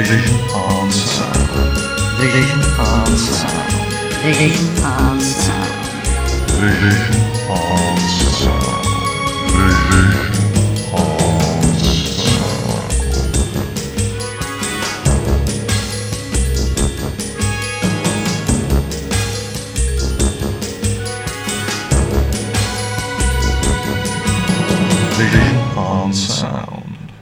Vision on Sound. Vision on sound. Vision on sound. Vision on Sound. Vision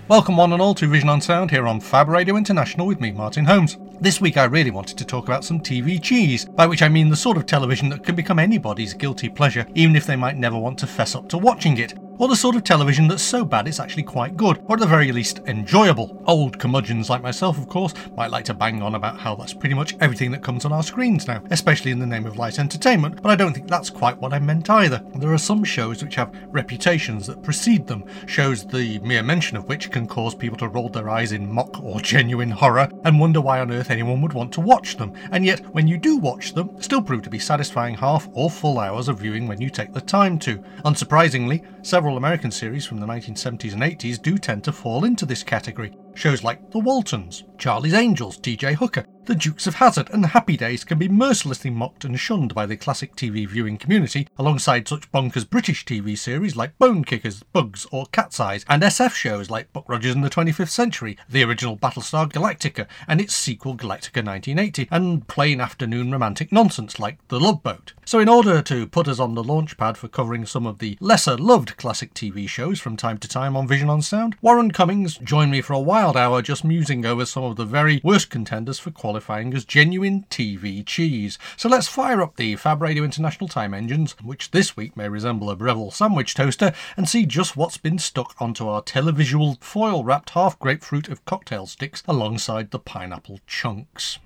Welcome one and all to Vision on Sound here on Fab Radio International with me, Martin Holmes. This week I really wanted to talk about some TV cheese, by which I mean the sort of television that can become anybody's guilty pleasure, even if they might never want to fess up to watching it. Or the sort of television that's so bad it's actually quite good, or at the very least enjoyable. Old curmudgeons like myself, of course, might like to bang on about how that's pretty much everything that comes on our screens now, especially in the name of light entertainment, but I don't think that's quite what I meant either. There are some shows which have reputations that precede them, shows the mere mention of which can cause people to roll their eyes in mock or genuine horror and wonder why on earth anyone would want to watch them, and yet when you do watch them, still prove to be satisfying half or full hours of viewing when you take the time to. Unsurprisingly, several American series from the 1970s and 80s do tend to fall into this category. Shows like The Waltons, Charlie's Angels, TJ Hooker, The Dukes of Hazzard, and Happy Days can be mercilessly mocked and shunned by the classic TV viewing community, alongside such bonkers British TV series like Bonekickers, Bugs, or Cat's Eyes, and SF shows like Buck Rogers in the 25th Century, the original Battlestar Galactica, and its sequel Galactica 1980, and plain afternoon romantic nonsense like The Love Boat. So, in order to put us on the launchpad for covering some of the lesser loved classic TV shows from time to time on Vision on Sound, Warren Cummings joined me for a wild hour just musing over some of the very worst contenders for qualifying as genuine TV cheese. So let's fire up the Fab Radio International time engines, which this week may resemble a Breville sandwich toaster, and see just what's been stuck onto our televisual foil wrapped half grapefruit of cocktail sticks alongside the pineapple chunks.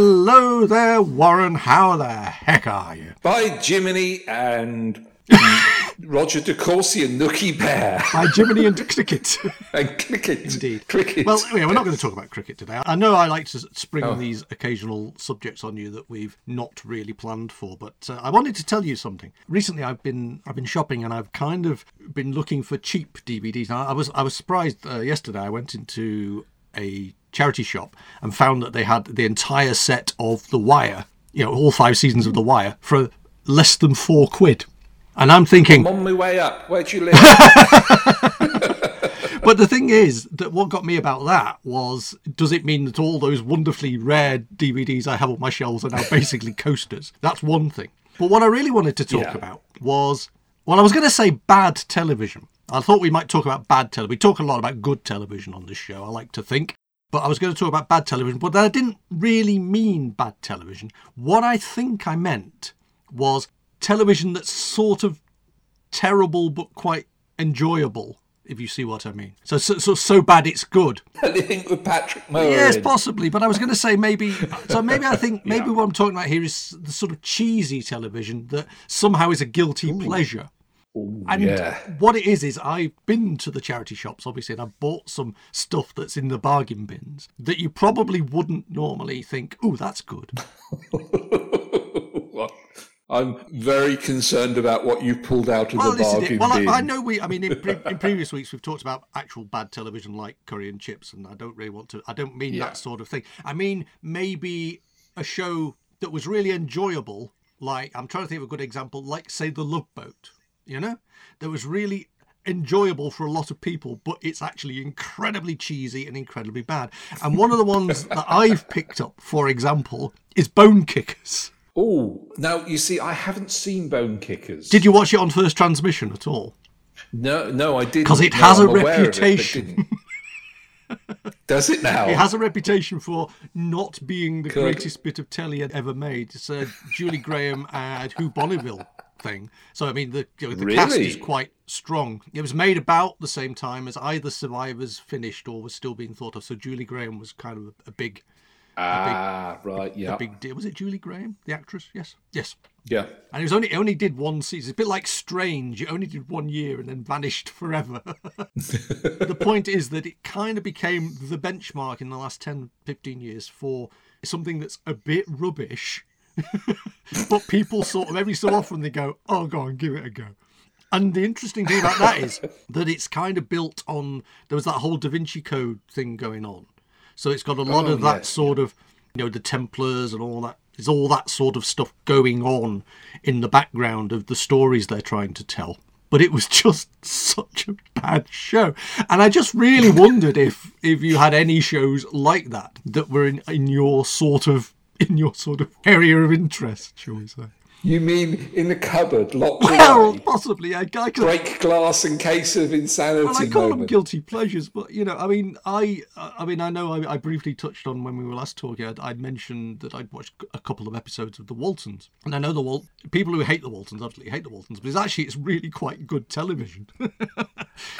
Hello there, Warren. How the heck are you? by Jiminy and Roger De Courcey and Nookie Bear By Jiminy and Cricket. and Cricket. Indeed. Cricket. Well, yeah, we're not going to talk about cricket today. I know I like to spring Oh. these occasional subjects on you that we've not really planned for, but uh, I wanted to tell you something. Recently, I've been I've been shopping and I've kind of been looking for cheap DVDs. Now, I was I was surprised uh, yesterday. I went into a charity shop and found that they had the entire set of The Wire, you know, all five seasons of The Wire for less than four quid. And I'm thinking, I'm on my way up. Where do you live? But the thing is that what got me about that was does it mean that all those wonderfully rare DVDs I have on my shelves are now basically coasters? That's one thing. But what I really wanted to talk Yeah. about was well, I was going to say bad television. I thought we might talk about bad television. We talk a lot about good television on this show, I like to think. But I was going to talk about bad television, but I didn't really mean bad television. What I think I meant was television that's sort of terrible but quite enjoyable, if you see what I mean. So so so, so bad it's good. Anything with Patrick Moore. Yes, possibly. But I was going to say maybe. So maybe I think maybe what I'm talking about here is the sort of cheesy television that somehow is a guilty pleasure. And yeah. what it is is I've been to the charity shops, obviously, and I've bought some stuff that's in the bargain bins that you probably wouldn't normally think, "Oh, that's good." I'm very concerned about what you pulled out of Well, the bargain. Well, bin. I, I know we. I mean, in, pre- in previous weeks we've talked about actual bad television like curry and chips, and I don't really want to. I don't mean Yeah. that sort of thing. I mean maybe a show that was really enjoyable. Like I'm trying to think of a good example, like say the Love Boat. You know, that was really enjoyable for a lot of people, but it's actually incredibly cheesy and incredibly bad. And one of the ones that I've picked up, for example, is Bonekickers. Oh, now you see, I haven't seen Bonekickers. Did you watch it on first transmission at all? No, no, I didn't. Because it No, has a I'm it, reputation. Does it now? It has a reputation for not being the Good. greatest bit of telly ever made. It's a Julie Graham and Hugh Bonneville thing. So I mean, the you know, the cast is quite strong. It was made about the same time as either Survivors finished or was still being thought of. So Julie Graham was kind of a, a big Ah, right, yeah, Big deal. Was it Julie Graham, the actress? Yes. Yes. yeah. And it was only it only did one season. It's a bit like Strange. It only did one year and then vanished forever. the point is that it kind of became the benchmark in the last 10, 15 years for something that's a bit rubbish. But people sort of every so often they go, "Oh, go on, give it a go." And the interesting thing about that is that it's kind of built on there was that whole Da Vinci Code thing going on, so it's got a lot Oh, of that sort of you know the Templars and all that. There's all that sort of stuff going on in the background of the stories they're trying to tell. But it was just such a bad show, and I just really wondered if if you had any shows like that that were in in your sort of in your sort of area of interest, shall we say? You mean in the cupboard, locked Well, away? possibly. I, I could, Break glass in case of insanity well, I call them guilty pleasures, but you know, I mean, I, I mean, I know I, I briefly touched on when we were last talking. I'd, I'd mentioned that I'd watched a couple of episodes of the Waltons, and I know the Wal- people who hate the Waltons absolutely hate the Waltons, but it's actually it's really quite good television.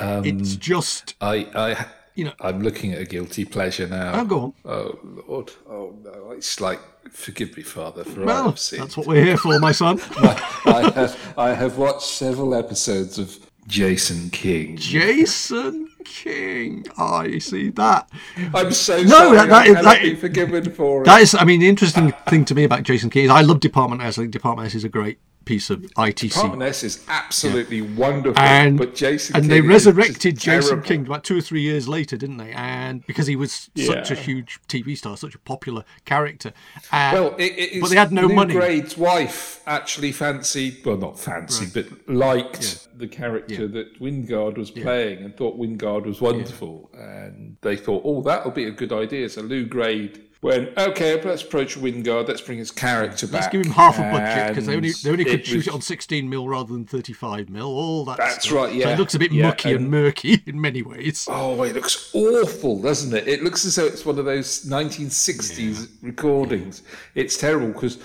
Um, it's just I, I, you know. I'm looking at a guilty pleasure now. Oh, go on. Oh Lord! Oh no! It's like, forgive me, Father, for I've seen. that's what we're here for, my son. I have, I have watched several episodes of Jason King. Jason King. Ah, I see that. I'm so No, sorry. that- that is- that- be forgiven for it. That is, I mean, the interesting thing to me about Jason King is I love Department S. I think Department S is a great piece of ITC. Department S is absolutely wonderful, and but Jason and King they resurrected Jason terrible. King about two or three years later, didn't they? And because he was such a huge TV star, such a popular character. Uh, Well, it, it is but they had no Lou money. Grade's wife actually fancied, well, not fancied, but liked the character that Wyngarde was playing and thought Wyngarde was wonderful. And they thought, oh, that'll be a good idea. So Lou Grade went, okay, let's approach Wyngarde. Let's bring his character back. Let's give him half a budget because they only they only could shoot was- it on 16 mil rather than 35 mil. All that. That's stuff. right, So yeah, it looks a bit yeah, mucky and and- murky in many ways. Oh, it looks awful, doesn't it? It looks as though it's one of those 1960s recordings. It's terrible because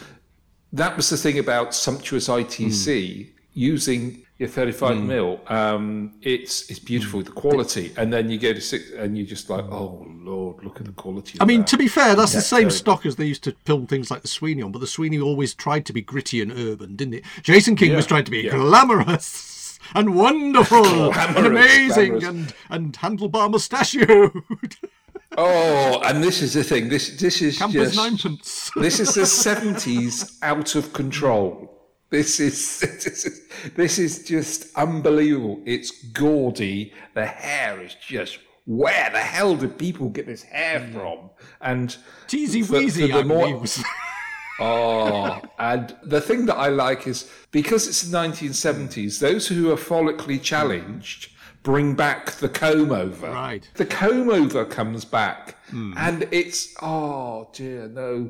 that was the thing about sumptuous ITC hmm. using your 35 mil. Um, it's it's beautiful the quality, and then you go to six, and you're just like, oh lord, look at the quality. I mean, that. to be fair, that's the same terrible. stock as they used to film things like the Sweeney on, but the Sweeney always tried to be gritty and urban, didn't it? Jason King was trying to be yeah. glamorous and wonderful and amazing glamorous. and and handlebar mustachioed. oh, and this is the thing. This this is Campers just ninepence. this is the 70s out of control. This is, this is this is just unbelievable. It's gaudy. The hair is just where the hell did people get this hair from? And Teasy Weasy, for the more- oh, and the thing that I like is because it's the 1970s. Those who are follically challenged bring back the comb over. Right. The comb over comes back, and it's oh dear no,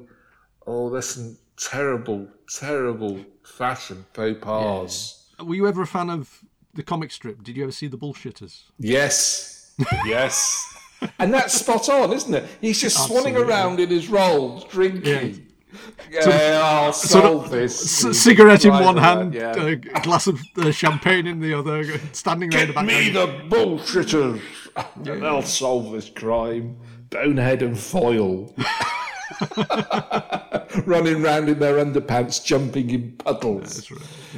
oh there's some terrible, terrible fashion faux pas. Were you ever a fan of the comic strip? Did you ever see the Bullshitters? Yes, yes, and that's spot on, isn't it? He's just swanning around in his rolls, drinking. Yeah, I'll Sort of solve this. C- cigarette in one right, hand, yeah. a glass of uh, champagne in the other, standing there in the Get me the bullshitters, and they'll solve this crime. Bonehead and Foyle. Running round in their underpants, jumping in puddles.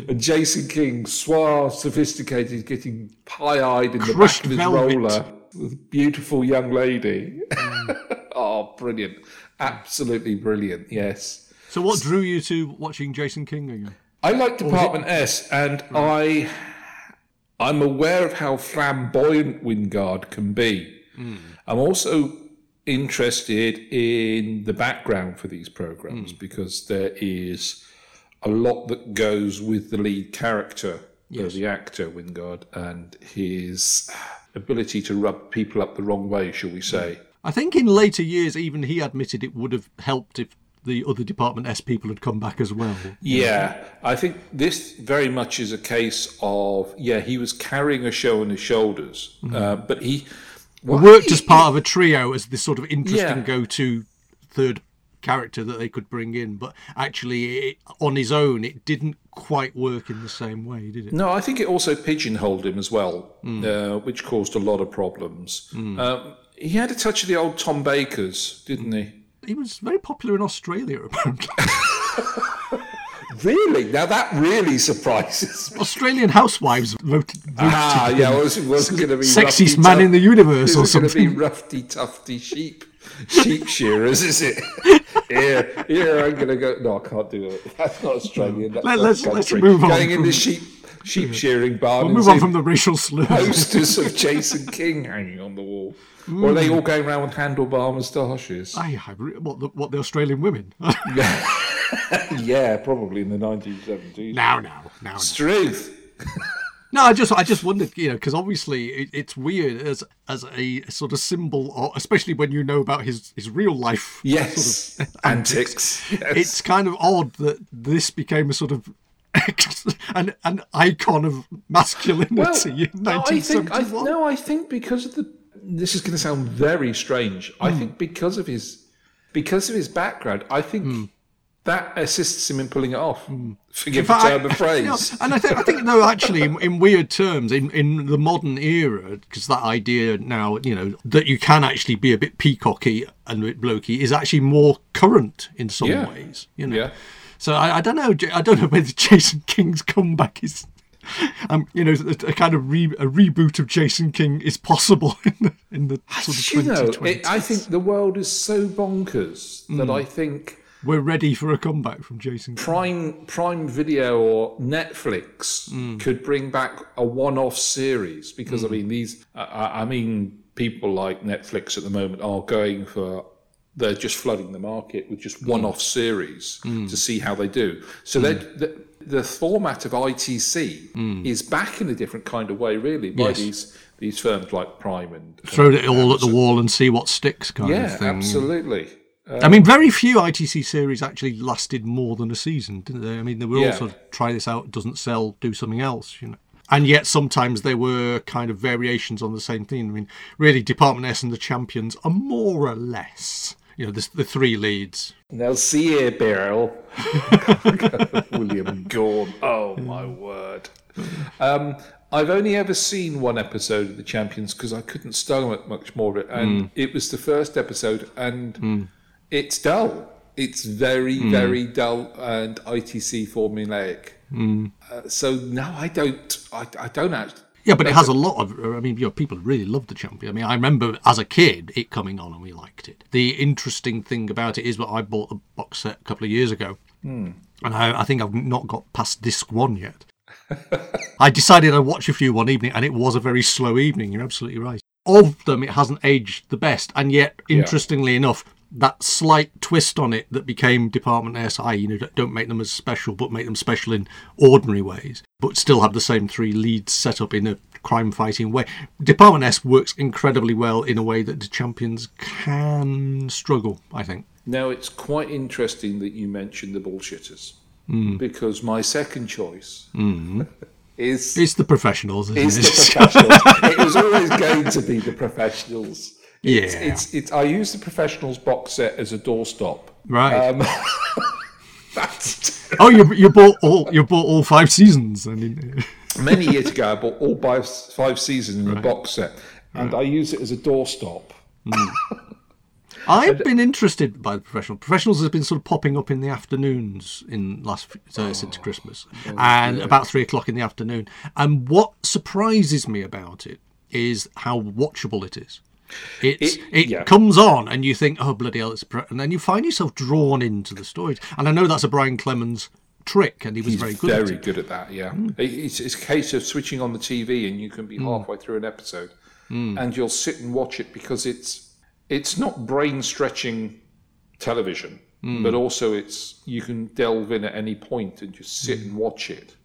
And Jason King, suave, sophisticated, getting pie-eyed in the back of his velvet. roller with a beautiful young lady. oh, brilliant. Absolutely brilliant, yes. So, what drew you to watching Jason King again? I like Department S, and I, I'm aware of how flamboyant Wyngarde can be. Hmm. I'm also interested in the background for these programs because there is a lot that goes with the lead character, uh, the actor Wyngarde, and his ability to rub people up the wrong way, shall we say? I think in later years, even he admitted it would have helped if the other Department S people had come back as well. Yeah, I think this very much is a case of yeah, he was carrying a show on his shoulders, uh, but he Worked as part of a trio as this sort of interesting Yeah. go-to third character that they could bring in, but actually, it, on his own, it didn't quite work in the same way, did it? No, I think it also pigeonholed him as well, uh, which caused a lot of problems. Um, he had a touch of the old Tom Baker's, didn't he? he was very popular in Australia apparently. Really? Now that really surprises me. Australian housewives voted. voted Ah, yeah, it was, going to be Sexiest man in the universe or was gonna something. be roughy tufty sheep, sheep shearers, is it? Here, here, I'm going to go. No, I can't do it. That's not Australian. That's Let- not let's- let's move on Going in the sheep sheep shearing barn. We'll move on from the racial slurs. posters of Jason King hanging on the wall. Or are they all going around with handlebar moustaches? I, I, what, the, what the Australian women? yeah, probably in the 1970s. now, now, now. It's truth. No, I just, I just wondered, you know, because obviously it, it's weird as as a sort of symbol, or especially when you know about his his real life. Yes. Sort of Antics. Yes. It's kind of odd that this became a sort of an an icon of masculinity in no, I think I, no, I think because of the. This is going to sound very strange. I Hmm. think because of his because of his background, I think Hmm. That assists him in pulling it off. Forgive But the I- term of phrase. and I think, I think, no, actually, in, in weird terms, in, in the modern era, because that idea now, you know, that you can actually be a bit peacocky and a bit blokey is actually more current in some Yeah. ways. You know, Yeah. so I, I don't know. I don't know whether Jason King's comeback is. Um, you know, a, a kind of re, a reboot of Jason King is possible in the, in the sort of you know, it, I think the world is so bonkers Hmm. that I think We're ready for a comeback from Jason. Prime Prime Video or Netflix Hmm. could bring back a one-off series because I mm. mean these I- I, mean people like Netflix at the moment are going for they're just flooding the market with just mm. one-off series mm. to see how they do. So they the, the format of ITC is back in a different kind of way, really, by. Yes. these these firms like Prime and Throw it all at the wall and see what sticks, kind yeah, of thing. Yeah, absolutely. I mean, um, very few ITC series actually lasted more than a season, didn't they? I mean, they were Yeah. all sort of try this out, doesn't sell, do something else, you know. And yet sometimes there were kind of variations on the same theme. I mean, really, Department S and the Champions are more or less, you know, the, the three leads. Now see here, Beryl. William Gaunt. Oh my word. Um, I've only ever seen one episode of The Champions because I couldn't stomach much more of it, and hmm. it was the first episode, and hmm. It's dull. It's very, hmm. very dull and ITC formulaic. Hmm. Uh, so no, I don't. I, I don't actually. Yeah, but it has a lot of. I mean, you know, people really love the champion. I mean, I remember as a kid it coming on and we liked it. The interesting thing about it is that I bought the box set a couple of years ago, hmm. and I, I think I've not got past disc one yet. I decided I'd watch a few one evening, and it was a very slow evening. You're absolutely right. Of them, it hasn't aged the best, and yet, interestingly enough, that slight twist on it that became Department SI, you know, don't make them as special, but make them special in ordinary ways, but still have the same three leads set up in a crime fighting way. Department S works incredibly well in a way that the champions can struggle, I think. Now it's quite interesting that you mentioned the bullshitters hmm. because my second choice hmm. is It's the professionals, isn't is it? the professionals. it was always going to be the professionals. It's, Yeah. it's, it's, I use the professionals box set as a doorstop. right. Um, that's oh, you you bought all you bought all five seasons. I mean, many years ago. I bought all five, five seasons in a box set, and I use it as a doorstop. I've been interested by the professional. Professionals has been sort of popping up in the afternoons in last uh, since Christmas, and about three o'clock in the afternoon. And what surprises me about it is how watchable it is. It's, It- it yeah. comes on and you think, oh bloody hell, it's and then you find yourself drawn into the stories. And I know that's a Brian Clemens trick, and he was He's very good. very at it. good at that. Yeah, It- it's, it's a case of switching on the TV, and you can Mm. be halfway through an episode, and you'll sit and watch it because it's it's not brain stretching television, Mm. but also it's you can delve in at any point and just sit Mm. and watch it.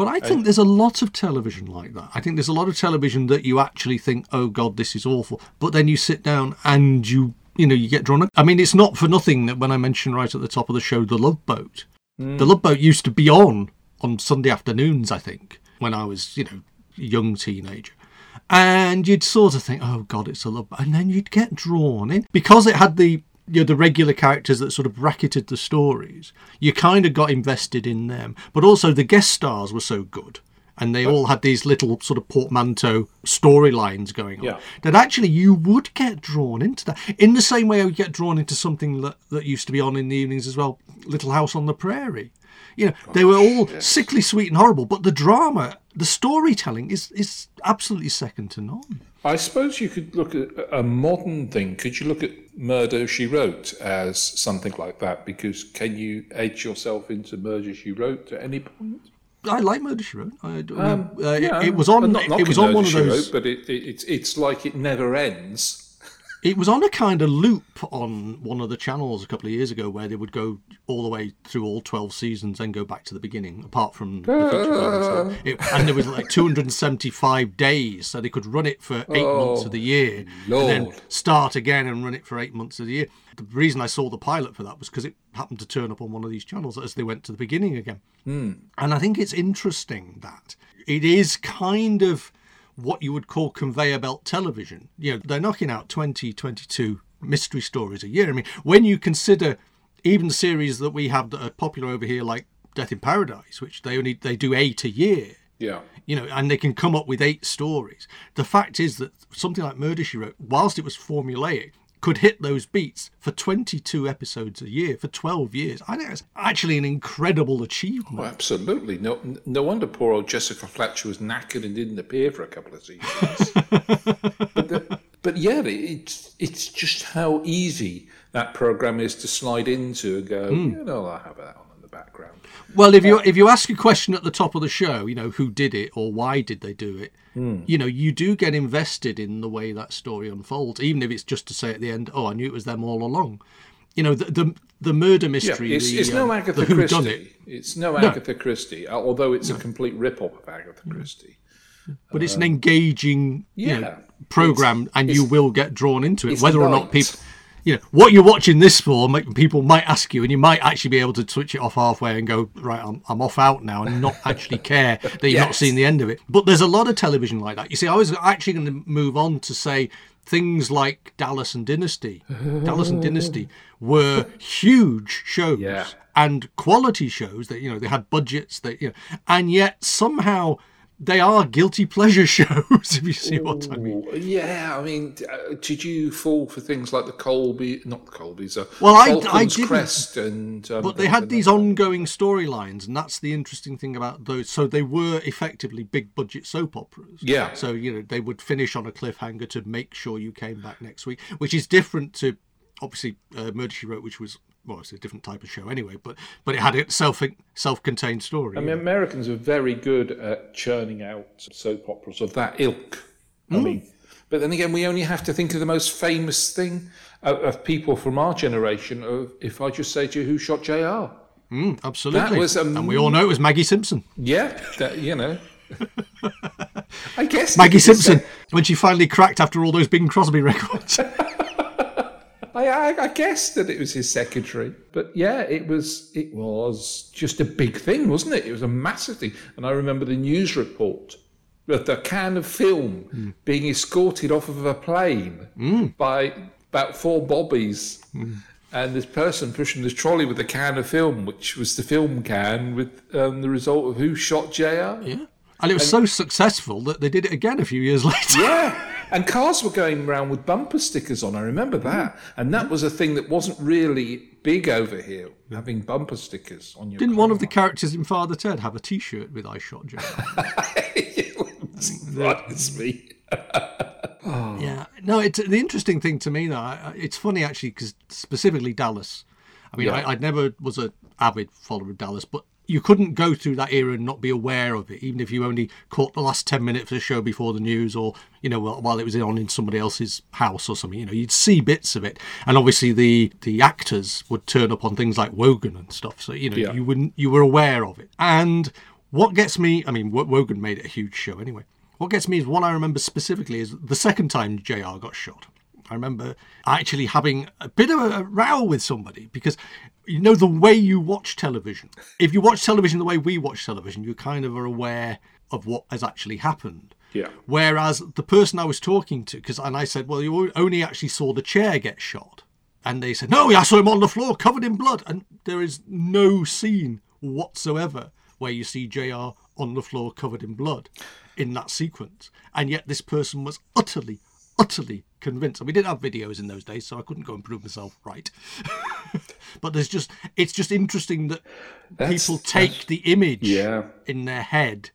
But I think there's a lot of television like that. I think there's a lot of television that you actually think, "Oh God, this is awful," but then you sit down and you, you know, you get drawn. up. I mean, it's not for nothing that when I mentioned right at the top of the show, the Love Boat. Hmm. The Love Boat used to be on on Sunday afternoons. I think when I was, you know, a young teenager. And you'd sort of think, oh God, it's a love, Boat," and then you'd get drawn in because it had the you know, the regular characters that sort of bracketed the stories. You kind of got invested in them, but also the guest stars were so good, and they all had these little sort of portmanteau storylines going on. Yeah. That actually you would get drawn into that in the same way I would get drawn into something that, that used to be on in the evenings as well, Little House on the Prairie. You know, they were all sickly sweet and horrible, but the drama, the storytelling is is absolutely second to none. I suppose you could look at a modern thing. Could you look at Murder She Wrote as something like that? Because can you edge yourself into Murder She Wrote at any point? I like Murder She Wrote. I, know. uh, it- Yeah, it, was on. Not It, was on Murder one of those. Wrote, but it, it, it's it's like it never ends. It was on a kind of loop on one of the channels a couple of years ago where they would go all the way through all 12 seasons and go back to the beginning, apart from the feature films. So ah. it, and there was like 275 days, so they could run it for eight oh, months of the year and then start again and run it for eight months of the year. The reason I saw the pilot for that was because it happened to turn up on one of these channels as they went to the beginning again. Hmm. And I think it's interesting that it is kind of what you would call conveyor belt television. You know, they're knocking out 20, 22 mystery stories a year. I mean, when you consider even the series that we have that are popular over here, like Death in Paradise, which they only they do eight a year, Yeah. you know, and they can come up with eight stories. The fact is that something like Murder She Wrote, whilst it was formulaic, could hit those beats for 22 episodes a year for 12 years. I think that's actually an incredible achievement. Well, absolutely. No, no wonder poor old Jessica Fletcher was knackered and didn't appear for a couple of seasons. but, the, but yeah, it's it's just how easy that program is to slide into and go. Hmm. You know, I'll have that on in the background. Well, if you if you ask a question at the top of the show, you know who did it or why did they do it, you know you do get invested in the way that story unfolds, even if it's just to say at the end, "Oh, I knew it was them all along." You know the the, the murder Yeah, mystery. it's, the, it's no um, Agatha Christie. it, It's no Agatha Christie, uh, although it's a complete rip-off of Agatha Christie. but it's an engaging you yeah. know, program, and you will get drawn into it, whether or not people. You know what you're watching this for. might- People might ask you, and you might actually be able to switch it off halfway and go, right, I'm, I'm off out now, and not actually care that you've not Yes. seen the end of it. But there's a lot of television like that. You see, I was actually going to move on to say things like Dallas and Dynasty. Dallas and Dynasty were huge shows Yeah. and quality shows that you know they had budgets that you know, and yet somehow they are guilty pleasure shows. If you see what I mean. Yeah, I mean, uh, did you fall for things like the Colby, not the Colbys, uh, Well, I- I didn't. Crest, and um, But they had these ongoing storylines, and that's the interesting thing about those. So they were effectively big budget soap operas. Yeah. So you know they would finish on a cliffhanger to make sure you came back next week, which is different to obviously uh, Murder She Wrote, which was well, it's a different type of show anyway, but but it had a self self-contained story. I mean, Americans are very good at churning out soap operas of that ilk. I Hmm. mean, but then again, we only have to think of the most famous thing of, of people from our generation. Of if I just say to you, who shot Jr. Absolutely. that was and we all know it was Maggie Simpson. Yeah, that, you know. I guess Maggie Simpson, when she finally cracked after all those Bing Crosby records. I, I, I guessed that it was his secretary, but yeah, it was it was just a big thing, wasn't it? It was a massive thing, and I remember the news report of the can of film hmm. being escorted off of a plane hmm. by about four bobbies, hmm. and this person pushing this trolley with a can of film, which was the film can with um, the result of who shot Jr. yeah. And it was so successful that they did it again a few years later. Yeah, and cars were going around with bumper stickers on. I remember mm. that, and that was a thing that wasn't really big over here, having bumper stickers on your. Didn't one of the characters in Father Ted have a T-shirt with "I shot Joe"? wouldn't mm. surprise me. Oh. yeah. No, it's the interesting thing to me though. It's funny actually because specifically Dallas. I mean, Yeah. I, I never was a avid follower of Dallas, but you couldn't go through that era and not be aware of it, even if you only caught the last ten minutes of the show before the news, or you know, while while it was on in somebody else's house or something. You know, you'd see bits of it, and obviously the the actors would turn up on things like Wogan and stuff. So you know, Yeah. you wouldn't you were aware of it. And what gets me, I mean, Wogan made it a huge show anyway. What gets me is what I remember specifically is the second time JR got shot. I remember actually having a bit of a row with somebody because you know the way you watch television. If you watch television the way we watch television, you kind of are aware of what has actually happened. Yeah. Whereas the person I was talking to, because and I said, well, you only actually saw the chair get shot, and they said, no, I saw him on the floor covered in blood, and there is no scene whatsoever where you see JR on the floor covered in blood in that sequence. And yet this person was utterly, utterly convinced. And we didn't have videos in those days, so I couldn't go and prove myself right. but there's just, it's just interesting that That's- people take the image Yeah. in their head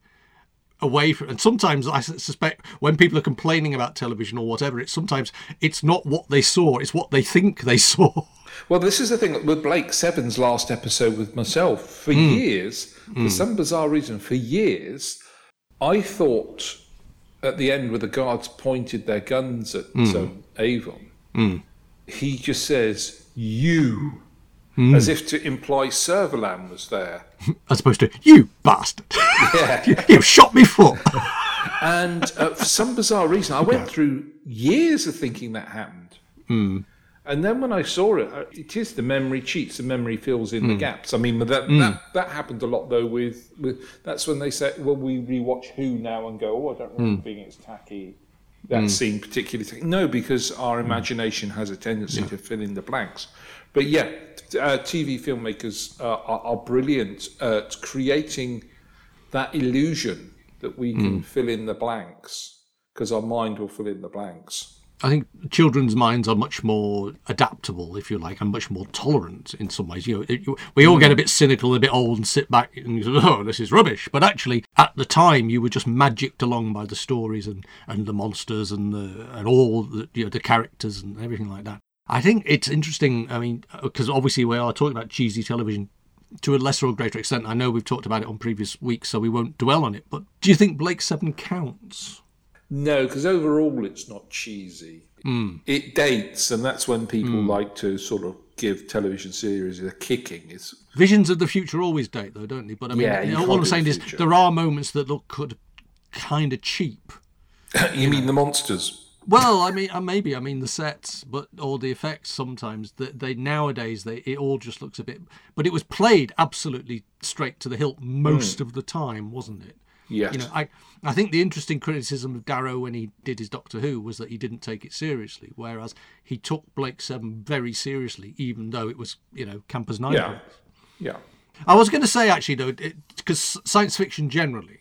away from and sometimes i suspect when people are complaining about television or whatever it's sometimes it's not what they saw it's what they think they saw Well, this is the thing with Blake Seven's last episode with myself. For Hmm. years, for some bizarre reason, for years, I thought at the end where the guards pointed their guns at Hmm. um, Avon, he just says, You, as if to imply Servalan was there. as opposed to you bastard Yeah. you shot me foot and uh, for some bizarre reason, I went through years of thinking that happened. Hmm. And then when I saw it, uh, it is the memory cheats, the memory fills in Hmm. the gaps. I mean, that, that that happened a lot though. With, with that's when they say, "Well, we rewatch Who now and go, oh, I don't remember Hmm. being as tacky." That scene particularly tacky. No, because our Hmm. imagination has a tendency to fill in the blanks. But yeah, uh, TV filmmakers uh, are, are brilliant at creating that illusion that we Hmm. can fill in the blanks because our mind will fill in the blanks. I think children's minds are much more adaptable if you like and much more tolerant in some ways you know it- we all get a mm. bit cynical a bit old and sit back and go, oh this is rubbish but actually at the time you were just magicked along by the stories and and the monsters and the and all the you know the characters and everything like that I think it's interesting. I mean, uh, because obviously we are talking about cheesy television to a lesser or greater extent. I know we've talked about it on previous weeks, so we won't dwell on it. But do you think Blake Seven counts? No, because overall it's not cheesy. Hmm. It dates, and that's when people like to sort of give television series a kicking. It's Visions of the future always date, though, don't they? But I mean, Yeah, you you know, all I'm saying the is there are moments that look could kind of cheap. you mean the monsters? Well, I mean, uh, maybe I mean the sets, but or the effects. Sometimes that they nowadays they it all just looks a bit. But it was played absolutely straight to the hilt most of the time, wasn't it? Yes. You know, I I think the interesting criticism of Darrow when he did his Doctor Who was that he didn't take it seriously, whereas he took Blake Seven very seriously, even though it was you know Campers Nine. yeah, yeah. I was going to say actually though, because science fiction generally,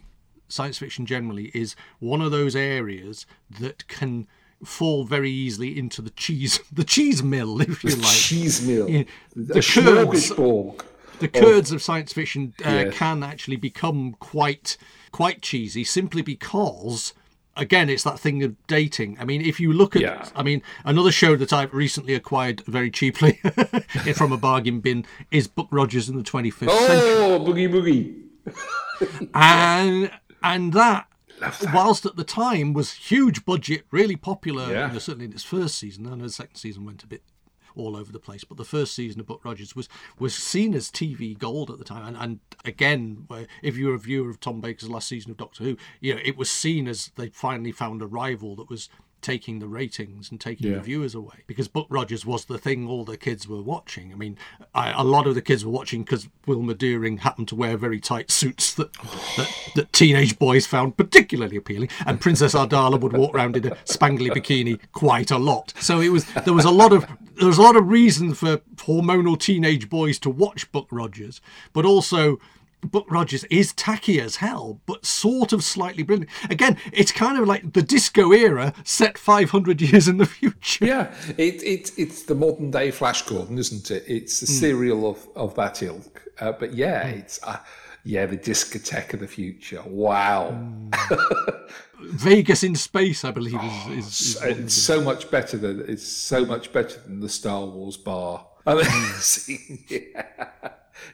science fiction generally is one of those areas that can fall very easily into the cheese the cheese mill, if you like. Cheese. Yeah, The the curds-. The curds of science fiction uh, Yes. can actually become quite quite cheesy simply because again it's that thing of dating i mean if you look at Yeah. i mean another show that i've recently acquired very cheaply from a bargain bin is buck rogers in the 25th century Oh, boogie boogie. and and that whilst at the time was huge budget really popular Yeah. you know, certainly in its first season i know the second season went a bit all over the place. But the first season of buck rogers was was seen as tv gold at the time. And, and again if you're a viewer of tom baker's last season of doctor who you know it was seen as they finally found a rival that was taking the ratings and taking the viewers away because Buck Rogers was the thing all the kids were watching. I mean, I, a lot of the kids were watching because Wilma Deering happened to wear very tight suits that, that that teenage boys found particularly appealing, and Princess Ardala would walk around in a spangly bikini quite a lot. So it was there was a lot of there was a lot of reason for hormonal teenage boys to watch Buck Rogers, but also. Buck Rogers is tacky as hell, but sort of slightly brilliant. Again, it's kind of like the disco era set 500 years in the future. Yeah, it, it, it's the modern day Flash Gordon, isn't it? It's the serial of, of that ilk. Uh, but yeah, it's uh, yeah the discotheque of the future. Wow, Vegas in space, I believe, is. is, is what it's so much better than it's so much better than the Star Wars bar. I mean, Hmm. yeah.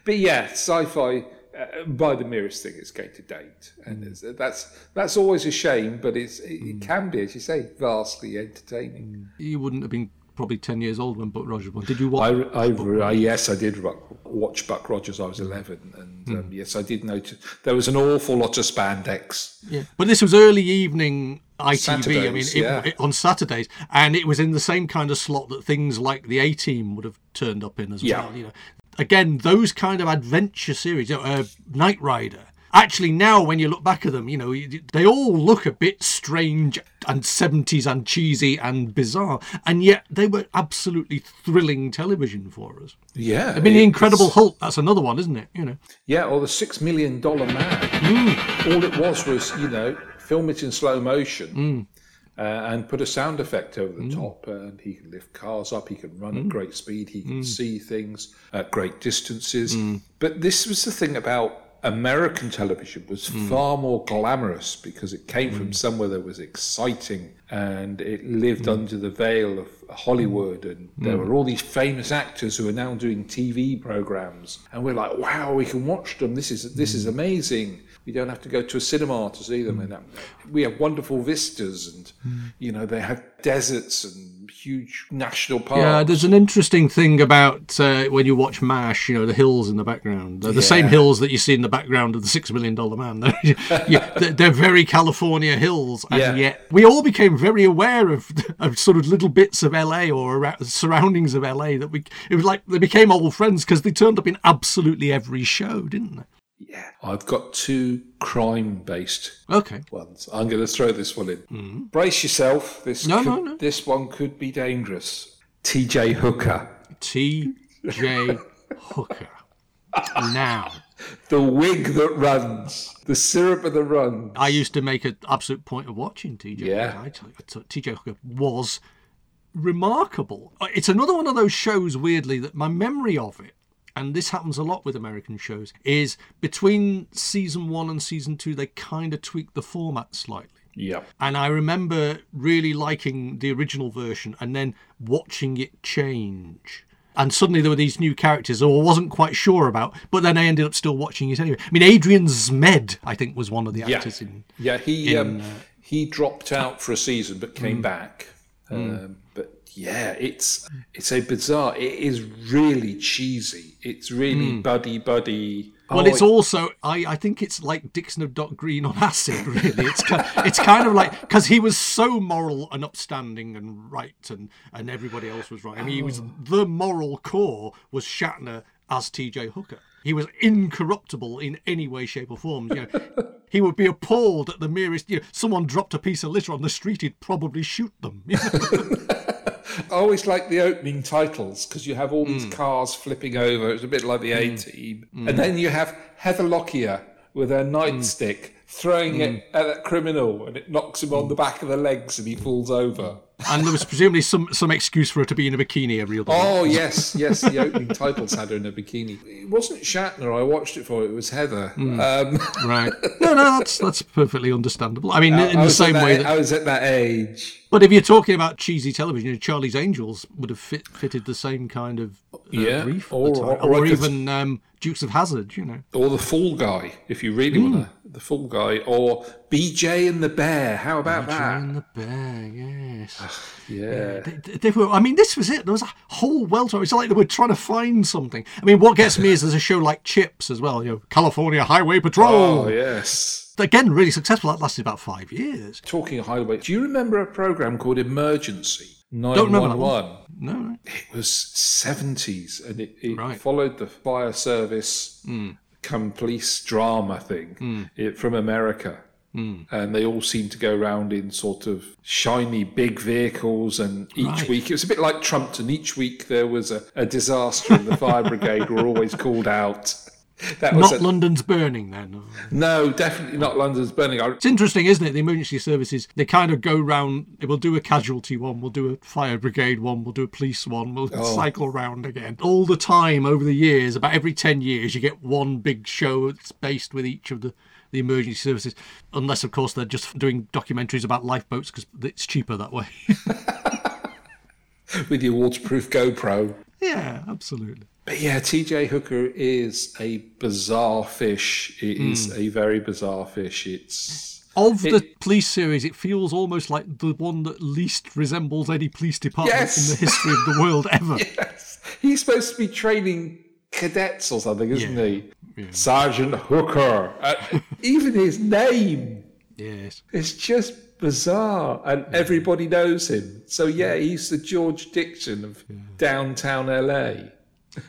but yeah, sci-fi. Uh, by the merest thing, it's going to date, and it's, that's that's always a shame. But it's it, it can be, as you say, vastly entertaining. you wouldn't have been probably 10 years old when Buck Rogers won. Did you watch? I, I, yes, I did watch Buck Rogers. I was eleven, and um, yes, I did notice there was an awful lot of spandex. Yeah. But this was early evening ITV, I mean, it- yeah. it- on Saturdays, and it was in the same kind of slot that things like the A Team would have turned up in as Yeah. well. You know, again, those kind of adventure series, you uh, Knight Rider. actually now when you look back at them, you know, they all look a bit strange and 70s and cheesy and bizarre, and yet they were absolutely thrilling television for us. Yeah. I mean, The Incredible Hulk, that's another one, isn't it? You know, Yeah, or the Six Million Dollar Man. Hmm. All it was was, you know, film it in slow motion. Hmm. Uh, and put a sound effect over the mm. top, and he can lift cars up. He can run Hmm. at mm. great speed. He can mm. see things at great distances. But this was the thing about American television was far more glamorous because it came from somewhere that was exciting and it lived under the veil of Hollywood. And there were all these famous actors who are now doing TV programs, and we're like, wow, we can watch them. This is this is amazing. We don't have to go to a cinema to see them. And we have wonderful vistas, and you know they have deserts and huge national parks. Yeah, there's an interesting thing about uh, when you watch MASH, you know, the hills in the background. They're the same hills that you see in the background of the Six Million Dollar Man. They're, yeah, they're- they're very California hills. And Yeah. yet we all became very aware of, of sort of little bits of LA or around, surroundings of LA that we, it was like they became old friends because they turned up in absolutely every show, didn't they? Yeah, I've got two crime-based Okay. ones. I'm going to throw this one in. Brace yourself. This No, could, no, no. this one could be dangerous. T.J. Hooker, T.J. Hooker. Now. the wig that runs, the syrup of the runs. I used to make an absolute point of watching TJ. Yeah. I tell you, I tell- TJ Hooker was remarkable. Uh, It's another one of those shows, weirdly, that my memory of it, and this happens a lot with American shows, is between season one and season two, they kind of tweak the format slightly. Yep. And I remember really liking the original version and then watching it change. And suddenly there were these new characters I wasn't quite sure about, but then I ended up still watching it anyway. I mean, Adrian Zmed, I think, was one of the Yeah. actors in. Yeah, he um, uh, he dropped out for a season but came Mm. back. Um, but yeah, it's it's a bizarre. It is really cheesy. It's really buddy buddy. Mm. Well, Oh, it's also I, I think it's like Dixon of Dock Green on acid. Really, it's kind, it's kind of like because he was so moral and upstanding and right, and and everybody else was right. I mean, he was the moral core was Shatner as T.J. Hooker. He was incorruptible in any way, shape, or form. You know, he would be appalled at the merest. You know, someone dropped a piece of litter on the street, he'd probably shoot them. you know. I always like the opening titles because you have all these Mm. cars flipping over. It's a bit like the A Team, and then you have Heather Locklear with her Mm. nightstick throwing it at that criminal, and it knocks him on the back of the legs, and he falls over. and there was presumably some some excuse for her to be in a bikini every other. week. Oh yes, yes. The opening titles had her in a bikini. It wasn't Shatner. I watched it for. It was Heather. Um, Right. No, no, that's that's perfectly understandable. I mean, in I the same way that, I was at that age. But if you're talking about cheesy television, you know, Charlie's Angels would have fit, fitted the same kind of uh, Yeah, brief, at or- or or, even um, Dukes of Hazzard. You know, Or the Fall Guy, if you really want to. The Fall Guy, or BJ and the Bear. How about that? BJ and the Bear, yes. Ah, yeah. They, they were. I mean, this was it. There was a whole welter. It's like they were trying to find something. I mean, what gets me is there's a show like Chips as well. You know, California Highway Patrol. Oh yes. Again, really successful. That lasted about five years. Talking of highway, do you remember a program called Emergency Don't remember that 911? No, no. It was 70s and it, it Right. followed the fire service hmm. Come police drama thing hmm. it, from America. Hmm. And they all seemed to go around in sort of shiny big vehicles, and each Right. week it was a bit like Trumpton. Each week there was a, a disaster, and the fire brigade were always called out. That was Not a- London's burning then. no, definitely not London's burning. I, It's interesting, isn't it? The emergency services, they kind of go round, we'll do a casualty one, we'll do a fire brigade one, we'll do a police one, we'll oh. cycle round again. All the time over the years, about every 10 years, you get one big show that's based with each of the, the emergency services. Unless, of course, they're just doing documentaries about lifeboats because it's cheaper that way. with your waterproof GoPro. yeah, absolutely. But yeah, TJ Hooker is a bizarre fish. It is a very bizarre fish. It's Of the police series, it feels almost like the one that least resembles any police department Yes. in the history of the world ever. yes, he's supposed to be training cadets or something, isn't Yeah. he? Sergeant Hooker. Uh, even his name. Yes. It's just bizarre, and everybody knows him. So yeah, he's the George Dixon of downtown LA.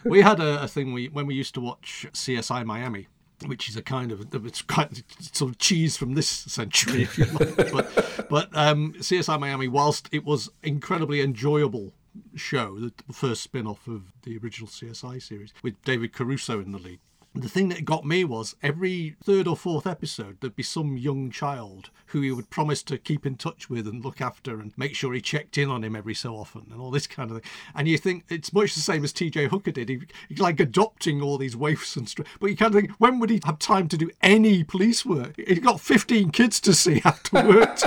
We had a, a thing we when we used to watch CSI Miami. which is a kind of it's quite sort of cheese from this century, if you like. but but um, CSI Miami, whilst it was incredibly enjoyable show, the first spin-off of the original CSI series with David Caruso in the lead. The thing that got me was every third or fourth episode, there'd be some young child who he would promise to keep in touch with and look after and make sure he checked in on him every so often and all this kind of thing. And you think it's much the same as TJ Hooker did. He, he's like adopting all these waifs and stuff. But you kind of think, when would he have time to do any police work? He's got 15 kids to see after work.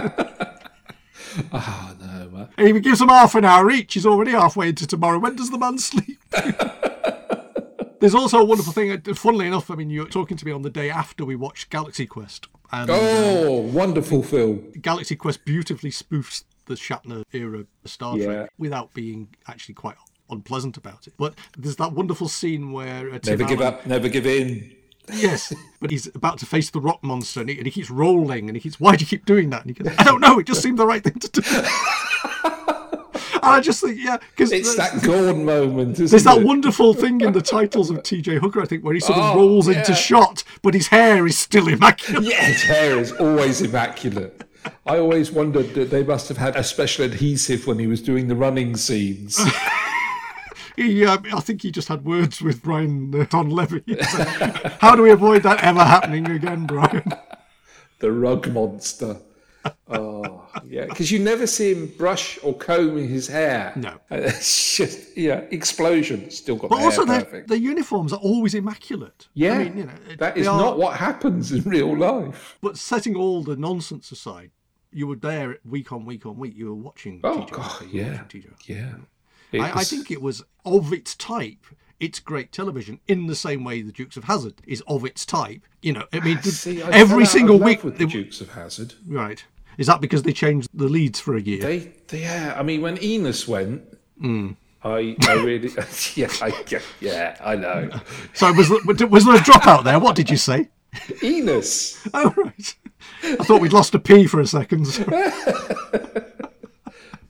Oh, no. And if he gives them half an hour each, he's already halfway into tomorrow. When does the man sleep? There's also a wonderful thing. uh, Funnily enough, I mean, you were talking to me on the day after we watched Galaxy Quest, and uh, Oh, wonderful film. Galaxy Quest beautifully spoofs the Shatner era Star Trek Yeah. without being actually quite unpleasant about it. But there's that wonderful scene where uh, Tim Never give Allen- up, never give in. Yes, but he's about to face the rock monster, and he, and he keeps rolling, and he keeps, "Why do you keep doing that?" And he goes, "I don't know. It just seemed the right thing to do." and I just think, yeah, because It's that Gordon moment, isn't there's that it? wonderful thing in the titles of T.J. Hooker, I think, where he sort of Oh, rolls yeah. into shot, but his hair is still immaculate. Yeah, his hair is always immaculate. I always wondered that they must have had a special adhesive when he was doing the running scenes. He, um, I think he just had words with Brian uh, Don Levy. So, How do we avoid that ever happening again, Brian? the rug monster. Oh, yeah, because you never see him brush or comb his hair. No. It's just, yeah, explosion. Still got But the also, hair the, perfect. the uniforms are always immaculate. yeah, I mean, you know, it- that are- not what happens in real life. But setting all the nonsense aside, you were there week on week on week. You were watching. Oh, TJ God, yeah. Yeah. I, I think it was of its type. It's great television in the same way the Dukes of Hazzard is of its type. You know, I mean, ah, See, I every single week. with the Dukes of Hazzard. right. Is that because they changed the leads for a year? They, they, yeah. I mean, when Enos went, Hmm. I, I really, yeah, I, yeah, I know. Sorry, was there, was there a dropout there? What did you say? Enos. Oh, right. I thought we'd lost a P for a second.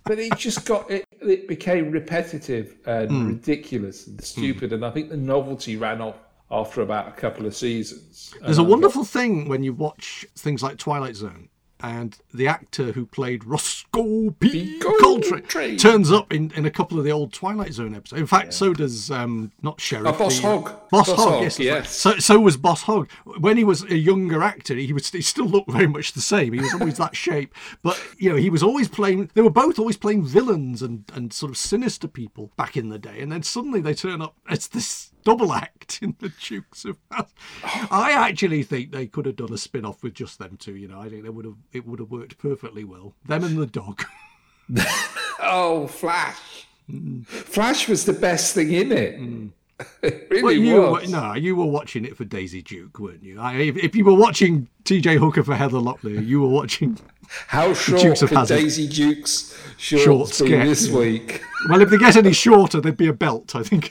But it just got it. It became repetitive and Hmm. ridiculous and stupid, and I think the novelty ran off after about a couple of seasons. There's a wonderful thing when you watch things like Twilight Zone and the actor who played Rosco P. Coltrane turns up in, in a couple of the old Twilight Zone episodes. In fact, so does um, not Sheriff. Oh, Boss the- Hogg. Boss, Boss Hogg, Hogg, yes. that's right. yes. So so was Boss Hogg. When he was a younger actor, he was he still looked very much the same. He was always that shape, but you know he was always playing. They were both always playing villains and and sort of sinister people back in the day, and then suddenly they turn up as this double act in the Dukes of Hazzard. Oh. I actually think they could have done a spin off with just them two. You know, I think they would have it would have worked perfectly well. Them and the dog. Oh, Flash! Mm. Flash was the best thing in it. Mm. it Well, really you was. were, no, you were watching it for Daisy Duke, weren't you? I, if, if you were watching T.J. Hooker for Heather Locklear, you were watching. How short Dukes of Hazzard. Daisy Duke's shorts, Shorts get. this week? Well, if they get any shorter, there'd be a belt. I think.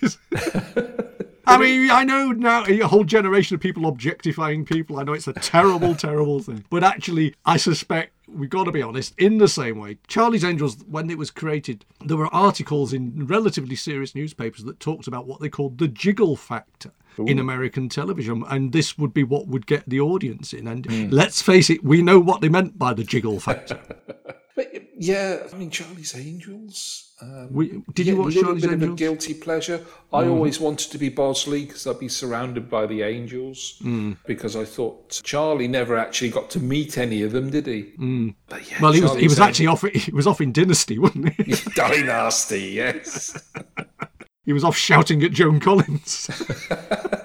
I mean, I know now a whole generation of people objectifying people. I know it's a terrible, terrible thing. But actually, I suspect we've got to be honest. In the same way, Charlie's Angels, when it was created, there were articles in relatively serious newspapers that talked about what they called the jiggle factor. In American television, and this would be what would get the audience in. And hmm. let's face it, we know what they meant by the jiggle factor. But yeah, I mean, Charlie's Angels. Um, We, did yeah, you watch a little Charlie's bit of a guilty pleasure. I always wanted to be Bosley because I'd be surrounded by the angels. Because I thought Charlie never actually got to meet any of them, did he? Mm. But yeah, Well, he was he was actually off he was off in Dynasty, wasn't he? Dynasty, yes. he was off shouting at Joan Collins.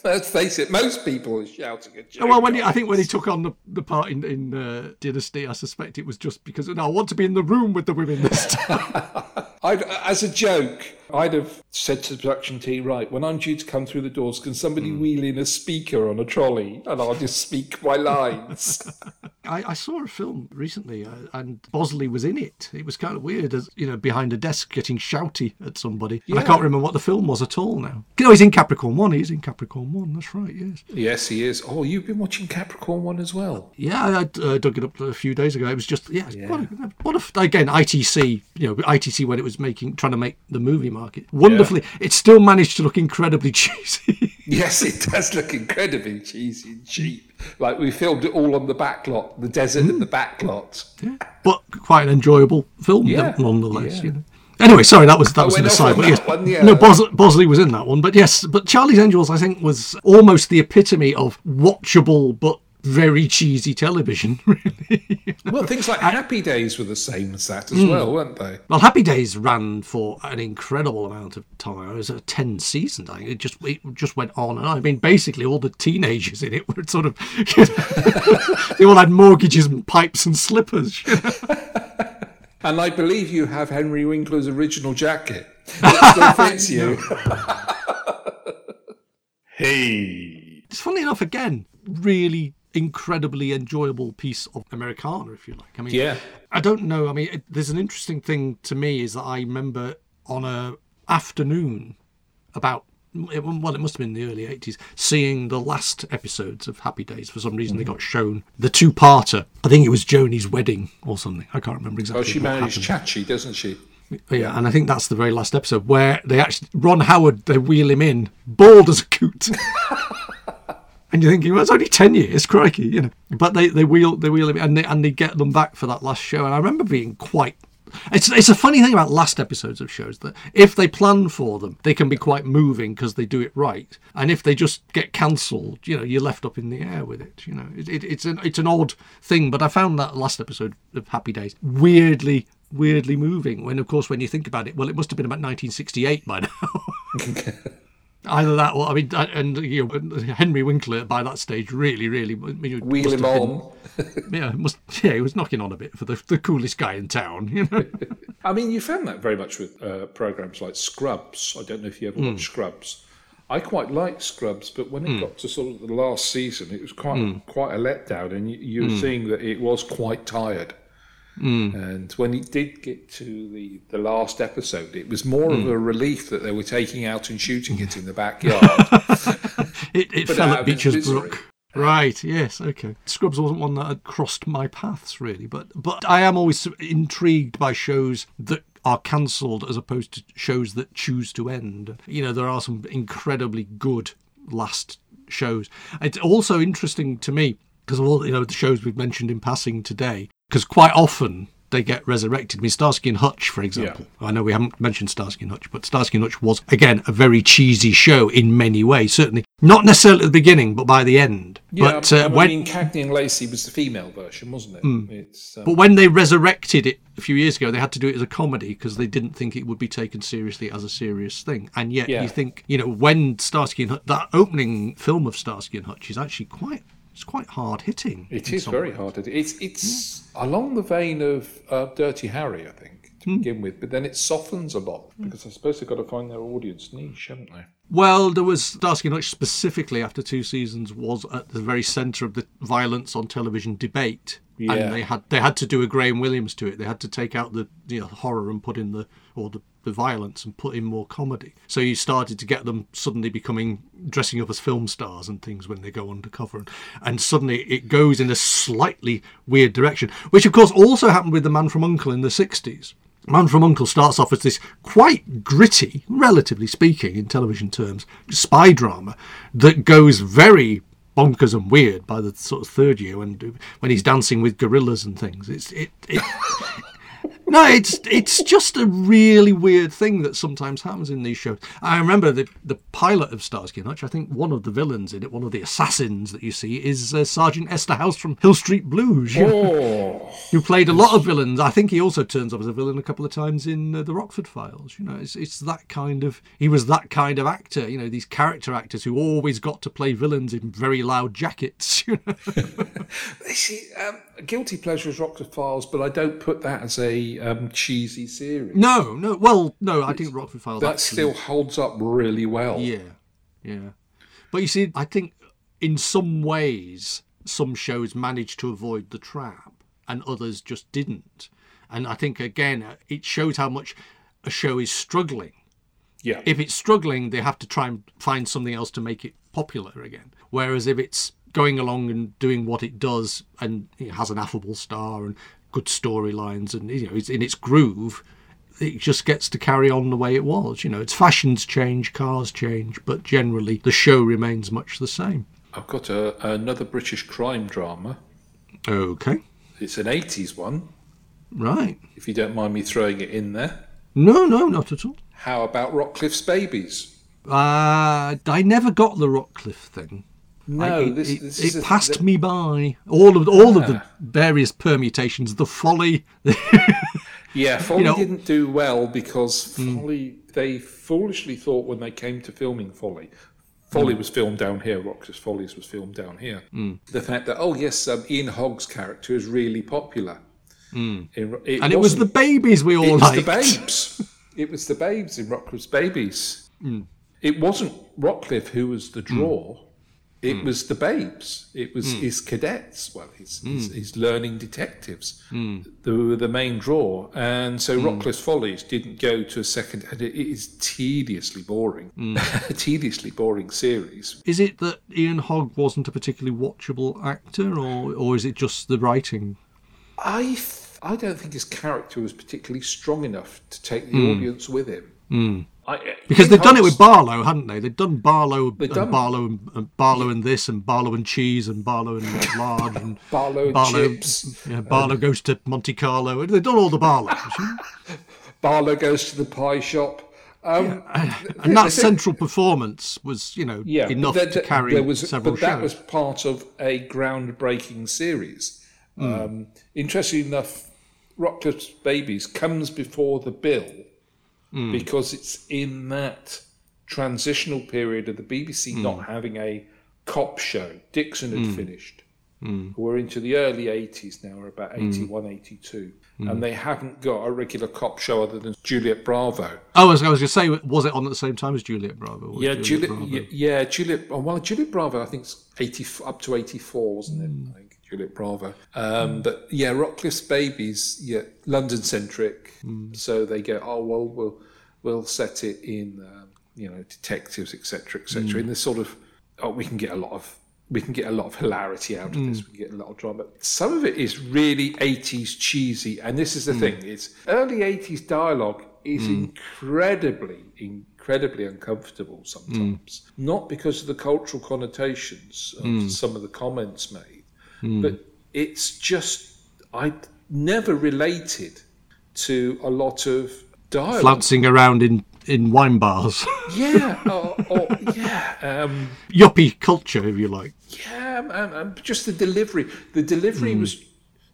Let's face it, most people are shouting at Joe. well, when he, I think when he took on the, the part in, in uh, Dynasty, I suspect it was just because no, I want to be in the room with the women this time. I'd, as a joke, I'd have said to the production team, right, when I'm due to come through the doors, can somebody Hmm. wheel in a speaker on a trolley and I'll just speak my lines? I, I saw a film recently, uh, and Bosley was in it. It was kind of weird, as you know, behind a desk getting shouty at somebody. And I can't remember what the film was at all now. No, he's in Capricorn One. He's in Capricorn One. That's right. Yes. yes, he is. Oh, you've been watching Capricorn 1 as well. Yeah, I uh, dug it up a few days ago. It was just yeah, What, a, what a again ITC. You know, ITC when it was making trying to make the movie market wonderfully. It still managed to look incredibly cheesy. Yes, it does look incredibly cheesy and cheap. Like we filmed it all on the back lot, the desert and hmm. the back lot. but quite an enjoyable film Yeah, nonetheless. yeah. You know. Anyway, sorry, that was that I was an aside. But yes, one, yeah. no, Bos- Bosley was in that one, but yes, but Charlie's Angels, I think, was almost the epitome of watchable but very cheesy television. Really, Well, things like Happy Days were the same as that as hmm. well, weren't they? well, Happy Days ran for an incredible amount of time. It was a ten seasons. I think it just it just went on and on. I mean, basically, all the teenagers in it were sort of you know, they all had mortgages and pipes and slippers. you know. And I believe you have Henry Winkler's original jacket. It still fits you. hey. It's funny enough, again, really incredibly enjoyable piece of Americana, if you like. I mean, Yeah. I don't know. I mean, it, there's an interesting thing to me is that I remember on a afternoon about it, well, it must have been the early 80s, seeing the last episodes of Happy Days. For some reason, they mm-hmm. got shown the two-parter. I think it was Joanie's wedding or something. I can't remember exactly. Oh, she what marries happened. Chachi, doesn't she? Yeah, and I think that's the very last episode where they actually Ron Howard they wheel him in bald as a coot. And you're thinking, well, it's only ten years, crikey, you know. But they, they wheel they wheel and they and they get them back for that last show. And I remember being quite it's it's a funny thing about last episodes of shows that if they plan for them, they can be quite moving because they do it right. And if they just get cancelled, you know, you're left up in the air with it. You know, it, it, it's an it's an odd thing. But I found that last episode of Happy Days weirdly weirdly moving. When of course, when you think about it, well, it must have been about 1968 by now. Either that, or I mean, and you know, Henry Winkler by that stage really, really I mean, Wheel him have been- on. yeah, must yeah, he was knocking on a bit for the, the coolest guy in town, you know. I mean, you found that very much with uh, programs like Scrubs. I don't know if you ever watched hmm. Scrubs. I quite liked Scrubs, but when it hmm. got to sort of the last season, it was quite hmm. quite a letdown, and you, you were seeing that it was quite tired. Mm. And when it did get to the, the last episode, it was more of mm. a relief that they were taking out and shooting it in the backyard. It, it But fell at Beecher's. Brook. Right. Yes. Okay. Scrubs wasn't one that had crossed my paths really, but but I am always intrigued by shows that are cancelled as opposed to shows that choose to end. You know, there are some incredibly good last shows. It's also interesting to me because of all you know the shows we've mentioned in passing today, because quite often they get resurrected. I mean, Starsky and Hutch, for example. I know we haven't mentioned Starsky and Hutch, but Starsky and Hutch was again a very cheesy show in many ways. Certainly not necessarily at the beginning, but by the end. but I uh, when mean, Cagney and Lacey was the female version, wasn't it? It's um, but when they resurrected it a few years ago, they had to do it as a comedy because they didn't think it would be taken seriously as a serious thing. And yet, Yeah. you think, you know, when Starsky and Hutch, that opening film of Starsky and Hutch is actually quite, it's quite hard hitting. It is very ways. hard. do. It's it's along the vein of uh, Dirty Harry, I think, to Hmm. begin with, but then it softens a lot because I suppose they've got to find their audience niche, haven't they? Well, there was Starsky and Hutch specifically after two seasons was at the very centre of the violence on television debate. Yeah. And they had they had to do a Graham Williams to it. They had to take out the you know, horror and put in the or the, the violence and put in more comedy. So you started to get them suddenly becoming dressing up as film stars and things when they go undercover, and, and suddenly it goes in a slightly weird direction, which of course also happened with the Man from Uncle in the '60s. Man from Uncle starts off as this quite gritty, relatively speaking, in television terms, spy drama that goes very bonkers and weird by the sort of third year when when he's dancing with gorillas and things. It's it. it No, it's it's just a really weird thing that sometimes happens in these shows. I remember the the pilot of Starsky and Hutch. I think one of the villains in it, one of the assassins that you see, is uh, Sergeant Esterhaus from Hill Street Blues. you Oh, who played a lot of villains. I think he also turns up as a villain a couple of times in uh, the Rockford Files. You know, it's it's that kind of he was that kind of actor. You know, these character actors who always got to play villains in very loud jackets. You know, see, um, guilty pleasure is Rockford Files, but I don't put that as a um, cheesy series. no, no. Well, no, I think Rockford Files. that actually- still holds up really well. Yeah, yeah. But you see, I think in some ways, some shows managed to avoid the trap and others just didn't. And I think, again, uh, it shows how much a show is struggling. yeah. If it's struggling, they have to try and find something else to make it popular again. Whereas if it's going along and doing what it does and it has an affable star and good storylines and you know it's in its groove, it just gets to carry on the way it was. You know, its fashions change, cars change, but generally the show remains much the same. I've got a, another British crime drama. Okay, It's an 80s one, right. if you don't mind me throwing it in there. No, no, not at all. How about Rockliffe's Babies? Uh, I never got the Rockliffe thing. No, I- it, this, it, this it is a- passed the- me by. All of all of the Ah. various permutations, the folly. Yeah, Folly know- didn't do well because Folly, they foolishly thought when they came to filming Folly, Folly was filmed down here, Rockliffe's Follies was filmed down here. The fact that, oh yes, um, Ian Hogg's character is really popular. In- and it was the babies we all it was the babes. it was the babes in Rockliffe's Babies. Hmm. It wasn't Rockliffe who was the draw. Hmm. It was the babes. It was his cadets. Well, his, Hmm. his, his learning detectives. They were the main draw. And Hmm. so Rockliffe's Follies didn't go to a second. And it is tediously boring. Hmm. a tediously boring series. Is it that Ian Hogg wasn't a particularly watchable actor, or or is it just the writing? I, th- I don't think his character was particularly strong enough to take the audience with him. I, Hmm. Because they've done it with Barlow, hadn't they? They've done Barlow and done- Barlow and, and Barlow and this and Barlow and cheese and Barlow and lard, and Barlow and Barlow, chips. Yeah, Barlow goes to Monte Carlo. They've done all the Barlows, Barlow goes to the pie shop. Um, and that central performance was, you know, yeah, enough but to carry there was, several But that shows. was part of a groundbreaking series. Hmm. Um, interestingly enough, Rockliffe's Babies comes before the bill Hmm. because it's in that transitional period of the BBC Hmm. not having a cop show. Dixon had finished. We're into the early 80s now, we're about Hmm. 81, 82. And they haven't got a regular cop show other than Juliet Bravo. Oh, I was, I was going to say, was it on at the same time as Juliet Bravo? Yeah, Juliet. Bravo- yeah, yeah, Juliet. oh, Well, Juliet Bravo, I think it's eighty up to eighty-four, wasn't it? Juliet Bravo. Um, But yeah, Rockliffe's Babies, yeah, London centric. Mm. So they go, oh well, we'll we'll set it in, um, you know, detectives, etc., etc. In this sort of, oh, we can get a lot of. We can get a lot of hilarity out of this. Mm. We can get a lot of drama. Some of it is really 80s cheesy, and this is the mm. thing: it's early 80s dialogue is incredibly, incredibly uncomfortable sometimes. Not because of the cultural connotations of some of the comments made, but it's just I never related to a lot of dialogue. flouncing around in, in wine bars. Yeah, or, or yeah, um, Yuppie culture, if you like. yeah, um, um, just the delivery. The delivery was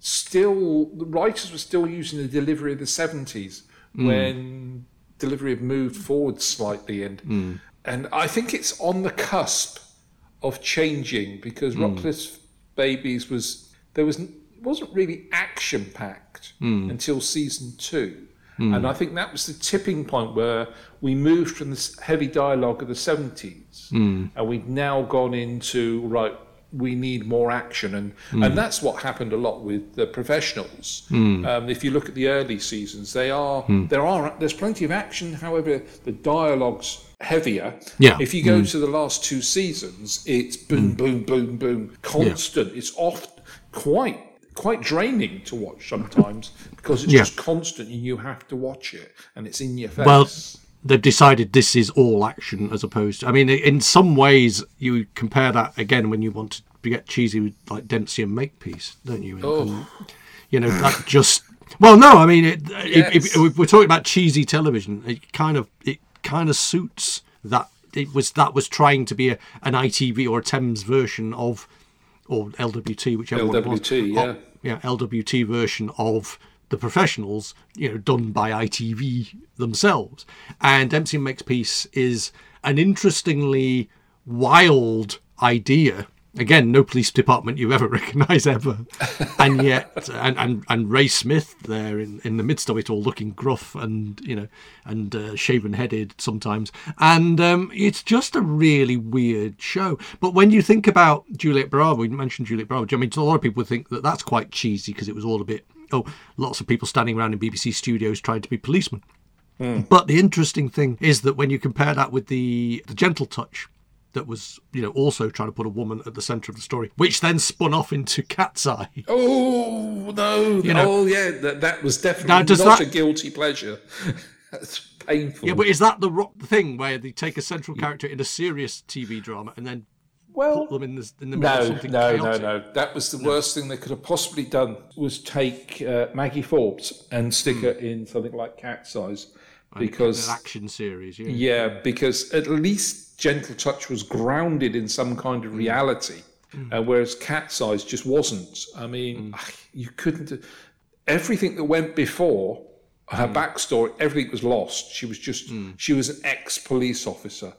still the writers were still using the delivery of the seventies when delivery had moved forward slightly, and and I think it's on the cusp of changing because Rockliffe's Babies was there was wasn't really action packed hmm. until season two. Hmm. And I think that was the tipping point where we moved from this heavy dialogue of the 70s hmm. and we've now gone into, right, we need more action. And, and that's what happened a lot with the professionals. Um, if you look at the early seasons, they are, there are, there's plenty of action. However, the dialogue's heavier. Yeah. If you go mm. to the last two seasons, it's boom, mm. boom, boom, boom, constant. It's oft quite quite draining to watch sometimes because it's Yeah. just constant and you have to watch it and it's in your face. Well, they've decided this is all action as opposed to. I mean, in some ways, you compare that again when you want to get cheesy with like Dempsey and Makepeace, don't you? And- Oh. and, you know, that just. Well, no, I mean, it, if, if, Yes. if we're talking about cheesy television, it kind of it kind of suits that. It was that was trying to be a, an ITV or a Thames version of, or LWT, whichever was. LWT, yeah. yeah, LWT version of the professionals, you know, done by ITV themselves. And Dempsey Makes Peace is an interestingly wild idea. Again, no police department you ever recognise ever, and yet, and, and and Ray Smith there in, in the midst of it all, looking gruff and you know, and uh, shaven headed sometimes, and um, it's just a really weird show. But when you think about Juliet Bravo, we mentioned Juliet Bravo. I mean, a lot of people think that that's quite cheesy because it was all a bit oh, lots of people standing around in BBC studios trying to be policemen. But the interesting thing is that when you compare that with the the Gentle Touch that was, you know, also trying to put a woman at the centre of the story, which then spun off into Cat's Eye. Oh no! know- oh yeah, that, that was definitely Now, does not that- a guilty pleasure. That's painful. Yeah, but is that the ro- thing where they take a central character in a serious TV drama and then well, put them in the, in the middle of something no, chaotic? no, no. That was the worst thing they could have possibly done. Was take uh, Maggie Forbes and stick her in something like Cat's Eyes, because An action series, yeah. Yeah, because at least Gentle Touch was grounded in some kind Mm. of reality, uh, whereas Cat's Eyes just wasn't. I mean, Mm. ah, you couldn't. Everything that went before her Mm. backstory, everything was lost. She was just, she was an ex police officer.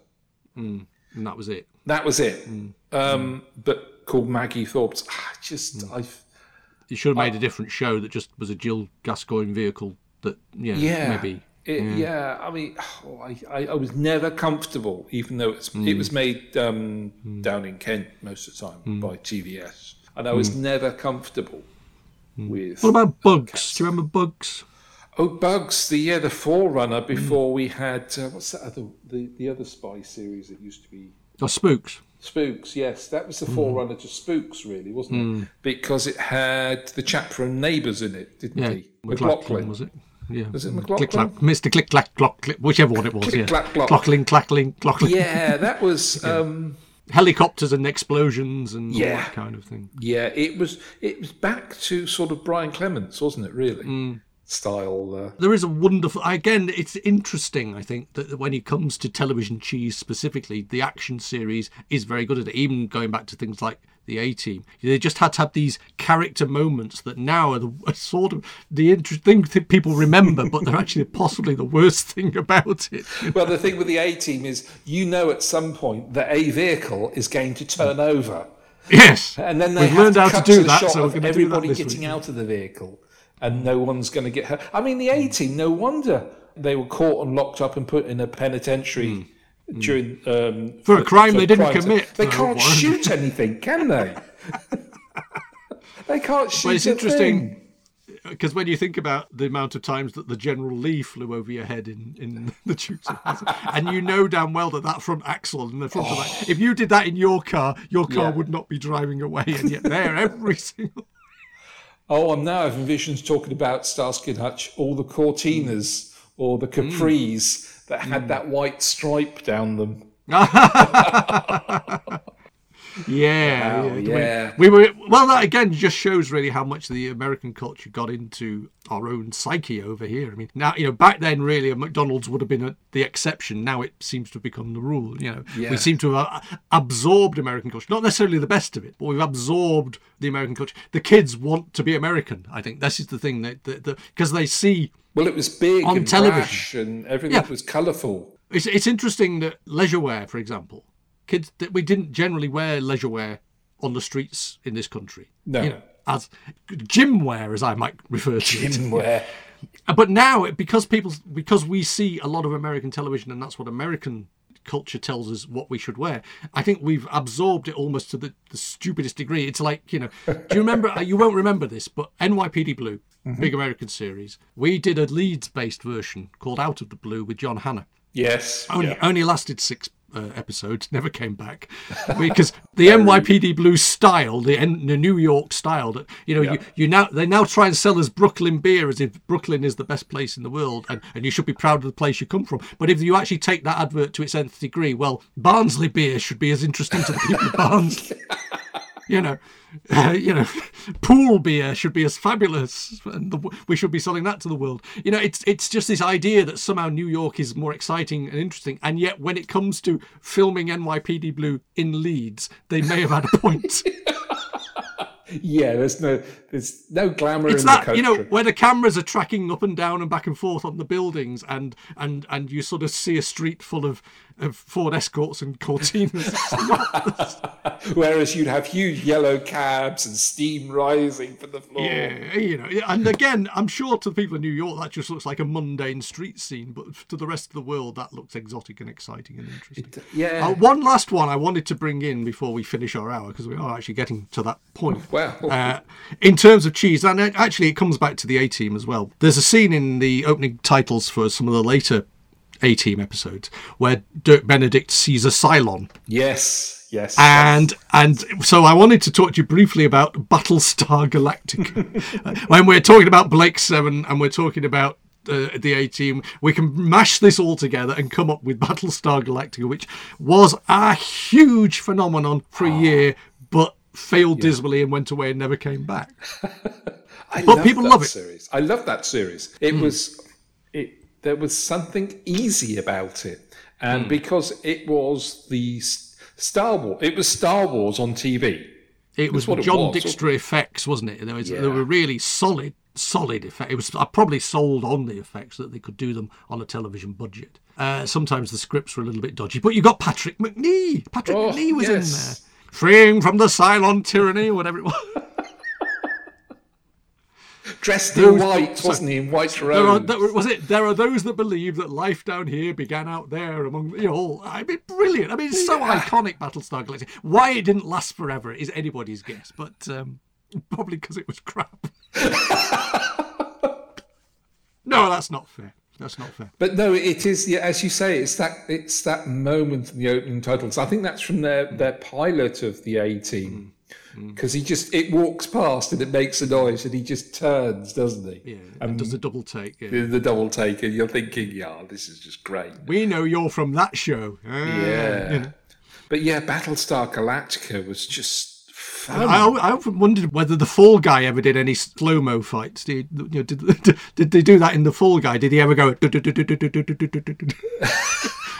And that was it. That was it. Mm. Um, but called Maggie Thorpe. Ah, just, Mm. I. You should have made a different show that just was a Jill Gascoine vehicle that, yeah, Yeah, maybe. It, yeah. I mean, oh, I, I, I was never comfortable, even though it's Mm. it was made um, down in Kent most of the time by TVS, and I was never comfortable with. Mm. What about Bugs? Do you remember Bugs? Oh, Bugs, the yeah, the forerunner before we had uh, what's that other the, the other spy series that used to be Or Spooks? Spooks. Yes, that was the Mm. forerunner to Spooks, really, wasn't it? Because it had the chap from Neighbours in it, didn't Yeah. he? McLaughlin, was it? Yeah. Was it Click, clack, Mr. Click, clack, clock, click, whichever one it was, Click, yeah. clack, clock. Clockling, clackling, clockling. Yeah, that was. Um, Helicopters and explosions and Yeah. that kind of thing. Yeah, it was it was back to sort of Brian Clemens, wasn't it? Really style. Uh, There is a wonderful. Again, it's interesting. I think that when it comes to television cheese specifically, the action series is very good at it. Even going back to things like the A Team, they just had to have these character moments that now are, the, are sort of the interesting thing that people remember, but they're actually possibly the worst thing about it. well, the thing with the A team is, you know, at some point that a vehicle is going to turn over, Yes, and then they we've have learned to how to do that, shot so we're of going to do that everybody getting week. out of the vehicle, and no one's going to get hurt. I mean, the A team, no wonder they were caught and locked up and put in a penitentiary. During um. For a crime they didn't commit. they No, can't shoot anything, can they? they can't shoot. But it's interesting because when you think about the amount of times that the General Lee flew over your head in, in the Dukes and you know damn well that that front axle and the front of that, if you did that in your car, your car Yeah. would not be driving away, and yet there every single. Oh, I'm now having visions talking about Starsky and Hutch, all the Cortinas mm. or the Capris mm. that had mm. that white stripe down them. Yeah, Wow, yeah. We, were well. That again just shows really how much the American culture got into our own psyche over here. I mean, now you know back then really a McDonald's would have been a, the exception. Now it seems to have become the rule. You know, Yeah. we seem to have uh, absorbed American culture, not necessarily the best of it, but we've absorbed the American culture. The kids want to be American. I think this is the thing that because they see Well, it was big On and television. and everything Yeah. was colourful. It's, it's interesting that leisure wear, for example, kids that we didn't generally wear leisure wear on the streets in this country. No. You know, as gym wear, as I might refer to it. Didn't wear. Uh, But now, because people, because we see a lot of American television, and that's what American culture tells us what we should wear. I think we've absorbed it almost to the, the stupidest degree. It's like you know, do you remember? uh, you won't remember this, but NYPD Blue, big American series. We did a Leeds-based version called Out of the Blue with John Hanna Yes. only yeah. only lasted six uh, episodes, never came back because the NYPD Blue style, the, N- the New York style, that you know, you, you now they now try and sell us Brooklyn beer as if Brooklyn is the best place in the world, and, and you should be proud of the place you come from. But if you actually take that advert to its nth degree, well, Barnsley beer should be as interesting to the people of Barnsley. You know, uh, you know, pool beer should be as fabulous, and the, we should be selling that to the world. You know, it's it's just this idea that somehow New York is more exciting and interesting, and yet when it comes to filming NYPD Blue in Leeds, they may have had a point. Yeah, there's no there's no glamour it's in the that country. you know where the cameras are tracking up and down and back and forth on the buildings, and and and you sort of see a street full of, of Ford Escorts and Cortinas. Whereas you'd have huge yellow cabs and steam rising from the floor. Yeah, you know, and again, I'm sure to the people in New York that just looks like a mundane street scene, but to the rest of the world, that looks exotic and exciting and interesting. Yeah. Uh, one last one I wanted to bring in before we finish our hour because we are actually getting to that point. Well. uh, in terms of cheese, and it- actually, it comes back to the A Team as well. There's a scene in the opening titles for some of the later A Team episodes where Dirk Benedict sees a Cylon. Yes, yes. And and so I wanted to talk to you briefly about Battlestar Galactica. Uh, when we're talking about Blake Seven and we're talking about uh, the A Team, we can mash this all together and come up with Battlestar Galactica, which was a huge phenomenon for a ah. year, but failed dismally and went away and never came back. I But love people that love it. Series. I love that series. It hmm. was it. There was something easy about it, and hmm. because it was the Star Wars, it was Star Wars on TV. It was what John was, Dykstra effects, wasn't it? There was Yeah. there were really solid, solid effects. It was I probably sold on the effects that they could do them on a television budget. Uh, sometimes the scripts were a little bit dodgy, but you got Patrick Macnee. Patrick Oh, Macnee was in there, freeing from the Cylon tyranny, or whatever it was. Dressed in white, wasn't he? In white There are, robes. there, was it? There are those that believe that life down here began out there among you know. all- I mean, brilliant. I mean, it's so iconic, Battlestar Galactica. Why it didn't last forever is anybody's guess, but um, probably because it was crap. no, that's not fair. That's not fair. But no, it is. Yeah, as you say, it's that it's that moment in the opening titles. I think that's from their their pilot of the A Team, Mm. Because he just it walks past and it makes a noise and he just turns, doesn't he? Yeah, and does a double take. Yeah. The, the double take, and you're thinking, yeah, this is just great. We know you're from that show. Ah, Yeah. you know. But yeah, Battlestar Galactica was just. I, I often wondered whether the Fall Guy ever did any slow mo fights. Did, you know, did, did they do that in the Fall Guy? Did he ever go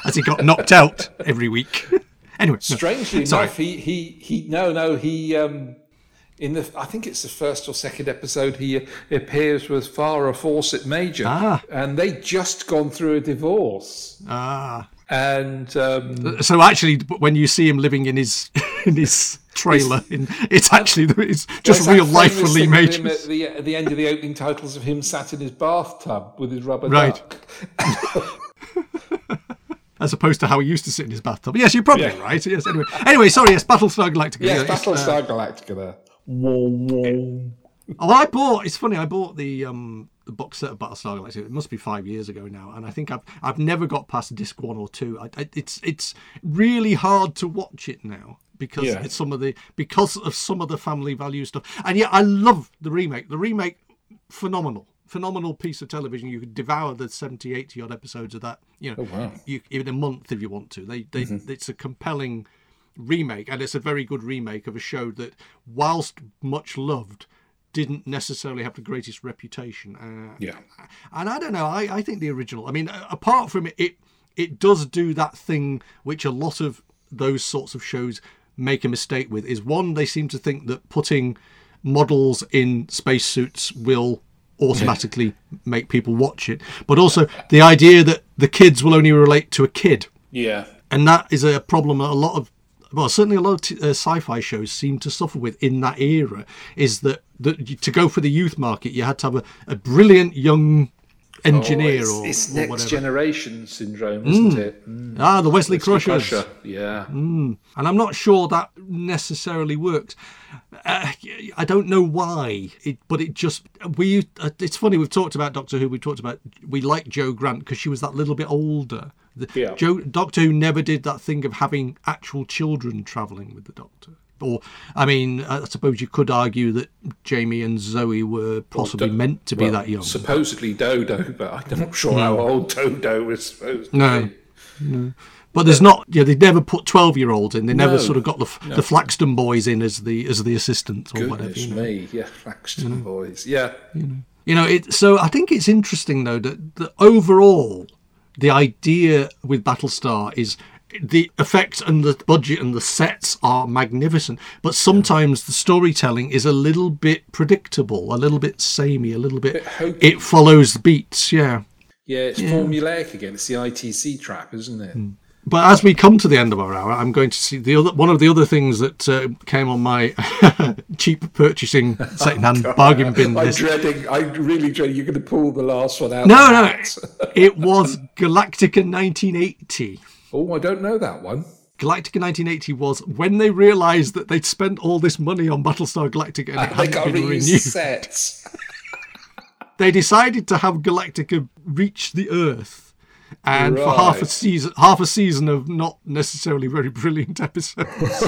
as he got knocked out every week? Anyway. Strangely Sorry. enough, he he he no no he um in the I think it's the first or second episode he appears with Farrah Fawcett Major, Ah. and they just gone through a divorce, ah, and um, so actually, when you see him living in his in his trailer, in, it's actually it's just real life for Lee thing with him Majors. At the, at the end of the opening titles of him sat in his bathtub with his rubber Right. duck. As opposed to how he used to sit in his bathtub. Yes, you're probably Yeah. right. Yes. Anyway, anyway, sorry. Yes, Battlestar Galactica. Yes, Yeah, it's, uh, Battlestar Galactica there. Whoa, whoa. Oh, I bought. It's funny. I bought the um the box set of Battlestar Galactica. It must be five years ago now, and I think I've I've never got past disc one or two. I, I, it's it's really hard to watch it now because Yeah. it's some of the because of some of the family value stuff. And yet, I love the remake. The remake, phenomenal. Phenomenal piece of television. You could devour the 70, 80 odd episodes of that. You know, wow. you, in a month if you want to. They, they, it's a compelling remake, and it's a very good remake of a show that, whilst much loved, didn't necessarily have the greatest reputation. Uh, Yeah. and I don't know. I, I think the original. I mean, apart from it, it it does do that thing which a lot of those sorts of shows make a mistake with. Is one they seem to think that putting models in spacesuits will automatically make people watch it, but also the idea that the kids will only relate to a kid Yeah. and that is a problem that a lot of well certainly a lot of t- uh, sci-fi shows seem to suffer with in that era is that, that to go for the youth market you had to have a, a brilliant young engineer Oh, it's, or, it's or next whatever generation syndrome, isn't it? Mm. ah the wesley, crushers Crusher, Yeah. and i'm not sure that necessarily works uh, i don't know why it, but it just we uh, it's funny we've talked about doctor who we talked about we like Jo Grant because she was that little bit older The- Yeah. joe doctor who never did that thing of having actual children traveling with the doctor or i mean i suppose you could argue that jamie and zoe were possibly Do- meant to be well, that young Supposedly Dodo, but I'm not sure how old Dodo was supposed to No. be. But there's not. Yeah, they never put twelve year olds in. They never No. sort of got the the Flaxton boys in as the as the assistants or whatever. Goodness You know? me. Yeah, Flaxton boys. Yeah. You know, it. So I think it's interesting though that, that overall, the idea with Battlestar is the effects and the budget and the sets are magnificent, but sometimes the storytelling is a little bit predictable, a little bit samey, a little bit. It follows the beats, yeah. Yeah, it's formulaic again. It's the ITC trap, isn't it? But as we come to the end of our hour, I'm going to see the other one of the other things that uh, came on my cheap purchasing second-hand bargain bin I'm list. dreading. I really dread. You're going to pull the last one out. No, no, hat. it was Galactica 1980. Oh, I don't know that one. Galactica 1980 was when they realised that they'd spent all this money on Battlestar Galactica and it hadn't got been renewed. sets. They decided to have Galactica reach the Earth And for half a season, half a season of not necessarily very brilliant episodes,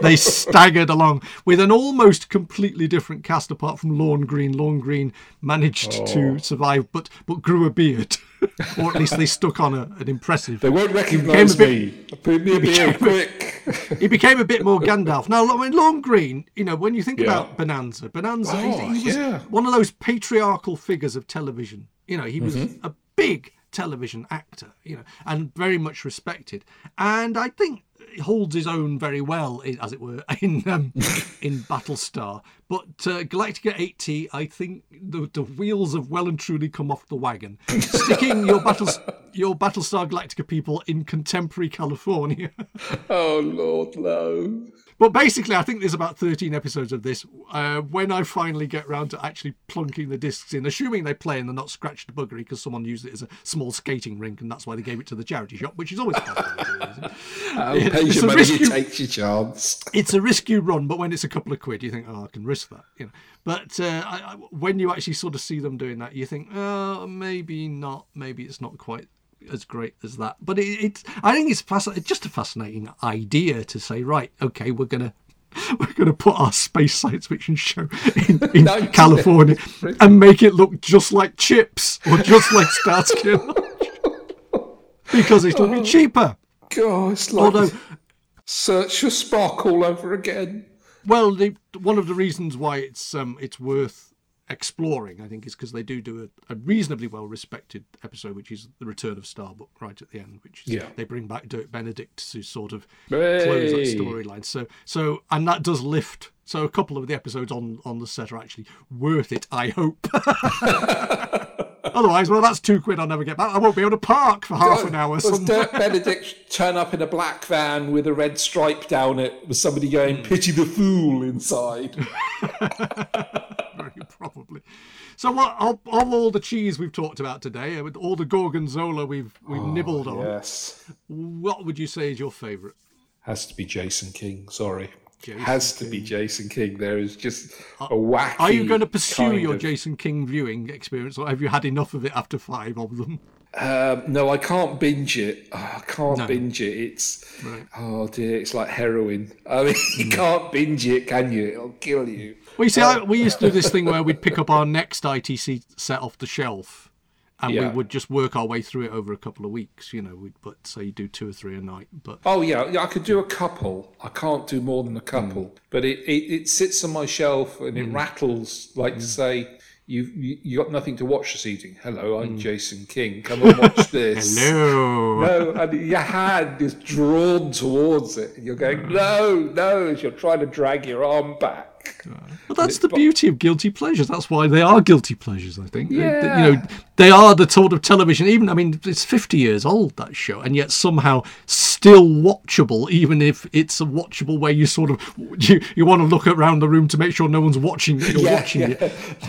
they staggered along with an almost completely different cast, apart from Lorne Greene. Lorne Greene managed Oh. to survive, but but grew a beard, or at least they stuck on a, an impressive. They won't recognise me. Put me a beer quick. he became a bit more Gandalf. Now, I mean, Lorne Greene, you know, when you think Yeah. about Bonanza, Bonanza, he- Oh, he, was yeah. one of those patriarchal figures of television. You know, he was Mm-hmm. a big television actor, you know, and very much respected. And I think holds his own very well, as it were, in um, in Battlestar. But uh, Galactica 80, I think the, the wheels have well and truly come off the wagon. Sticking your battles, your Battlestar Galactica people in contemporary California. oh Lord, no. But basically, I think there's about 13 episodes of this. Uh, when I finally get round to actually plunking the discs in, assuming they play and they're not scratched to buggery because someone used it as a small skating rink and that's why they gave it to the charity shop, which is always a possibility. How Yeah, it's a money, risk you you- take your chance. it's a risk you run, but when it's a couple of quid, you think, oh, I can risk that. You know. But uh, I, I, when you actually sort of see them doing that, you think, oh, maybe not. Maybe it's not quite as great as that. But it, it's, I think it's fasc- just a fascinating idea to say, right, okay, we're gonna. We're going to put our space science fiction show in, in No, California and make it look just like Chips or just like Starsky because it's going to be cheaper. God, it's like Although search for Spock all over again. Well, the, one of the reasons why it's um, it's worth exploring, I think, is because they do do a, a reasonably well respected episode, which is the Return of Starbuck, right at the end, which is Yeah. they bring back Dirk Benedict to sort of close that storyline. So, so and that does lift. So, a couple of the episodes on on the set are actually worth it. I hope. Otherwise, well, that's two quid I'll never get back. I won't be able to park for half an hour. Was. Dirk Benedict turn up in a black van with a red stripe down it, with somebody going, Hmm. pity the fool inside? very probably. So, what of, of all the cheese we've talked about today, uh, with all the gorgonzola we've we've nibbled on, yes. what would you say is your favourite? Has to be Jason King, sorry. Jason Has to be Jason King. There is just a wacky. Are you going to pursue your of- Jason King viewing experience, or have you had enough of it after five of them? Um, no, I can't binge it. Oh, I can't No. binge it. It's oh dear, it's like heroin. I mean, you mm. can't binge it, can you? It'll kill you. Well, you see, I, uh, we used to do this thing where we'd pick up our next ITC set off the shelf, and Yeah. we would just work our way through it over a couple of weeks. You know, we'd but say you do two or three a night. But Oh yeah, yeah. I could do a couple. I can't do more than a couple. Mm. But it, it, it sits on my shelf and it mm. rattles like to say. You, you you got nothing to watch this evening. Hello, I'm Jason King. Come and watch this. no, No, and your hand is drawn towards it, and you're going, no, no, as you're trying to drag your arm back. But that's the beauty of guilty pleasures. That's why they are guilty pleasures. I think. They- they- you know, they are the sort of television. Even I mean, it's fifty years old that show, and yet somehow still watchable. Even if it's a watchable way, you sort of you, you want to look around the room to make sure no one's watching it. You're watching it.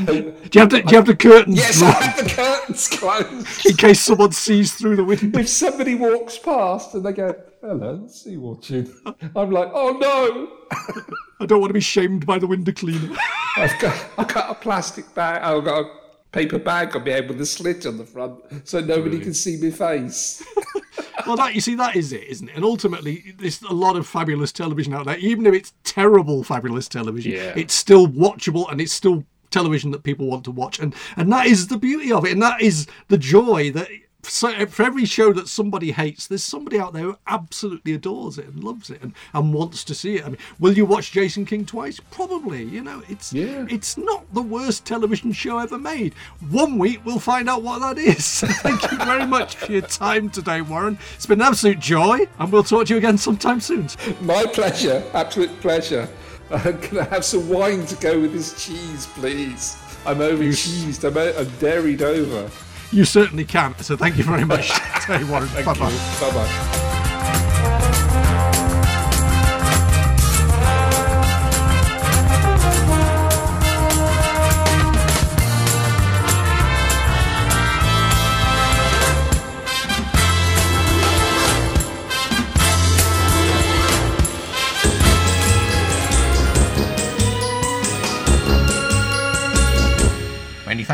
Do you have the Do you have the curtains Yes, I have the curtains closed. in case someone sees through the window? if somebody walks past and they go, hello, he watching? I'm like, oh no, I don't want to be shamed by the window cleaner. I've got, I've got a plastic bag, I've got a paper bag on my head with a slit on the front so nobody can see my face. well, that you see, that is it, isn't it? And ultimately, there's a lot of fabulous television out there. Even if it's terrible, fabulous television, Yeah. it's still watchable and it's still television that people want to watch. And and that is the beauty of it, and that is the joy that. So for every show that somebody hates, there's somebody out there who absolutely adores it and loves it and, and wants to see it. I mean, will you watch Jason King twice? Probably. You know, it's Yeah. it's not the worst television show ever made. One week we'll find out what that is. Thank you very much for your time today, Warren. It's been an absolute joy, and we'll talk to you again sometime soon. My pleasure, absolute pleasure. Uh, can I have some wine to go with this cheese, please? I'm over cheesed, I'm, I'm dairied over. You certainly can. So thank you very much today, Warren. Bye bye. Bye bye.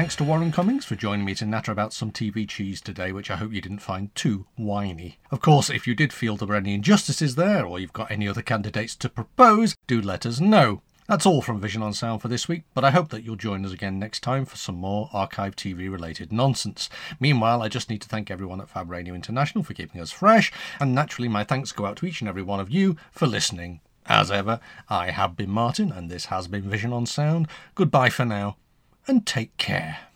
Thanks to Warren Cummings for joining me to natter about some TV cheese today, which I hope you didn't find too whiny. Of course, if you did feel there were any injustices there, or you've got any other candidates to propose, do let us know. That's all from Vision on Sound for this week, but I hope that you'll join us again next time for some more archive TV related nonsense. Meanwhile, I just need to thank everyone at Fab Radio International for keeping us fresh, and naturally, my thanks go out to each and every one of you for listening. As ever, I have been Martin, and this has been Vision on Sound. Goodbye for now, and take care.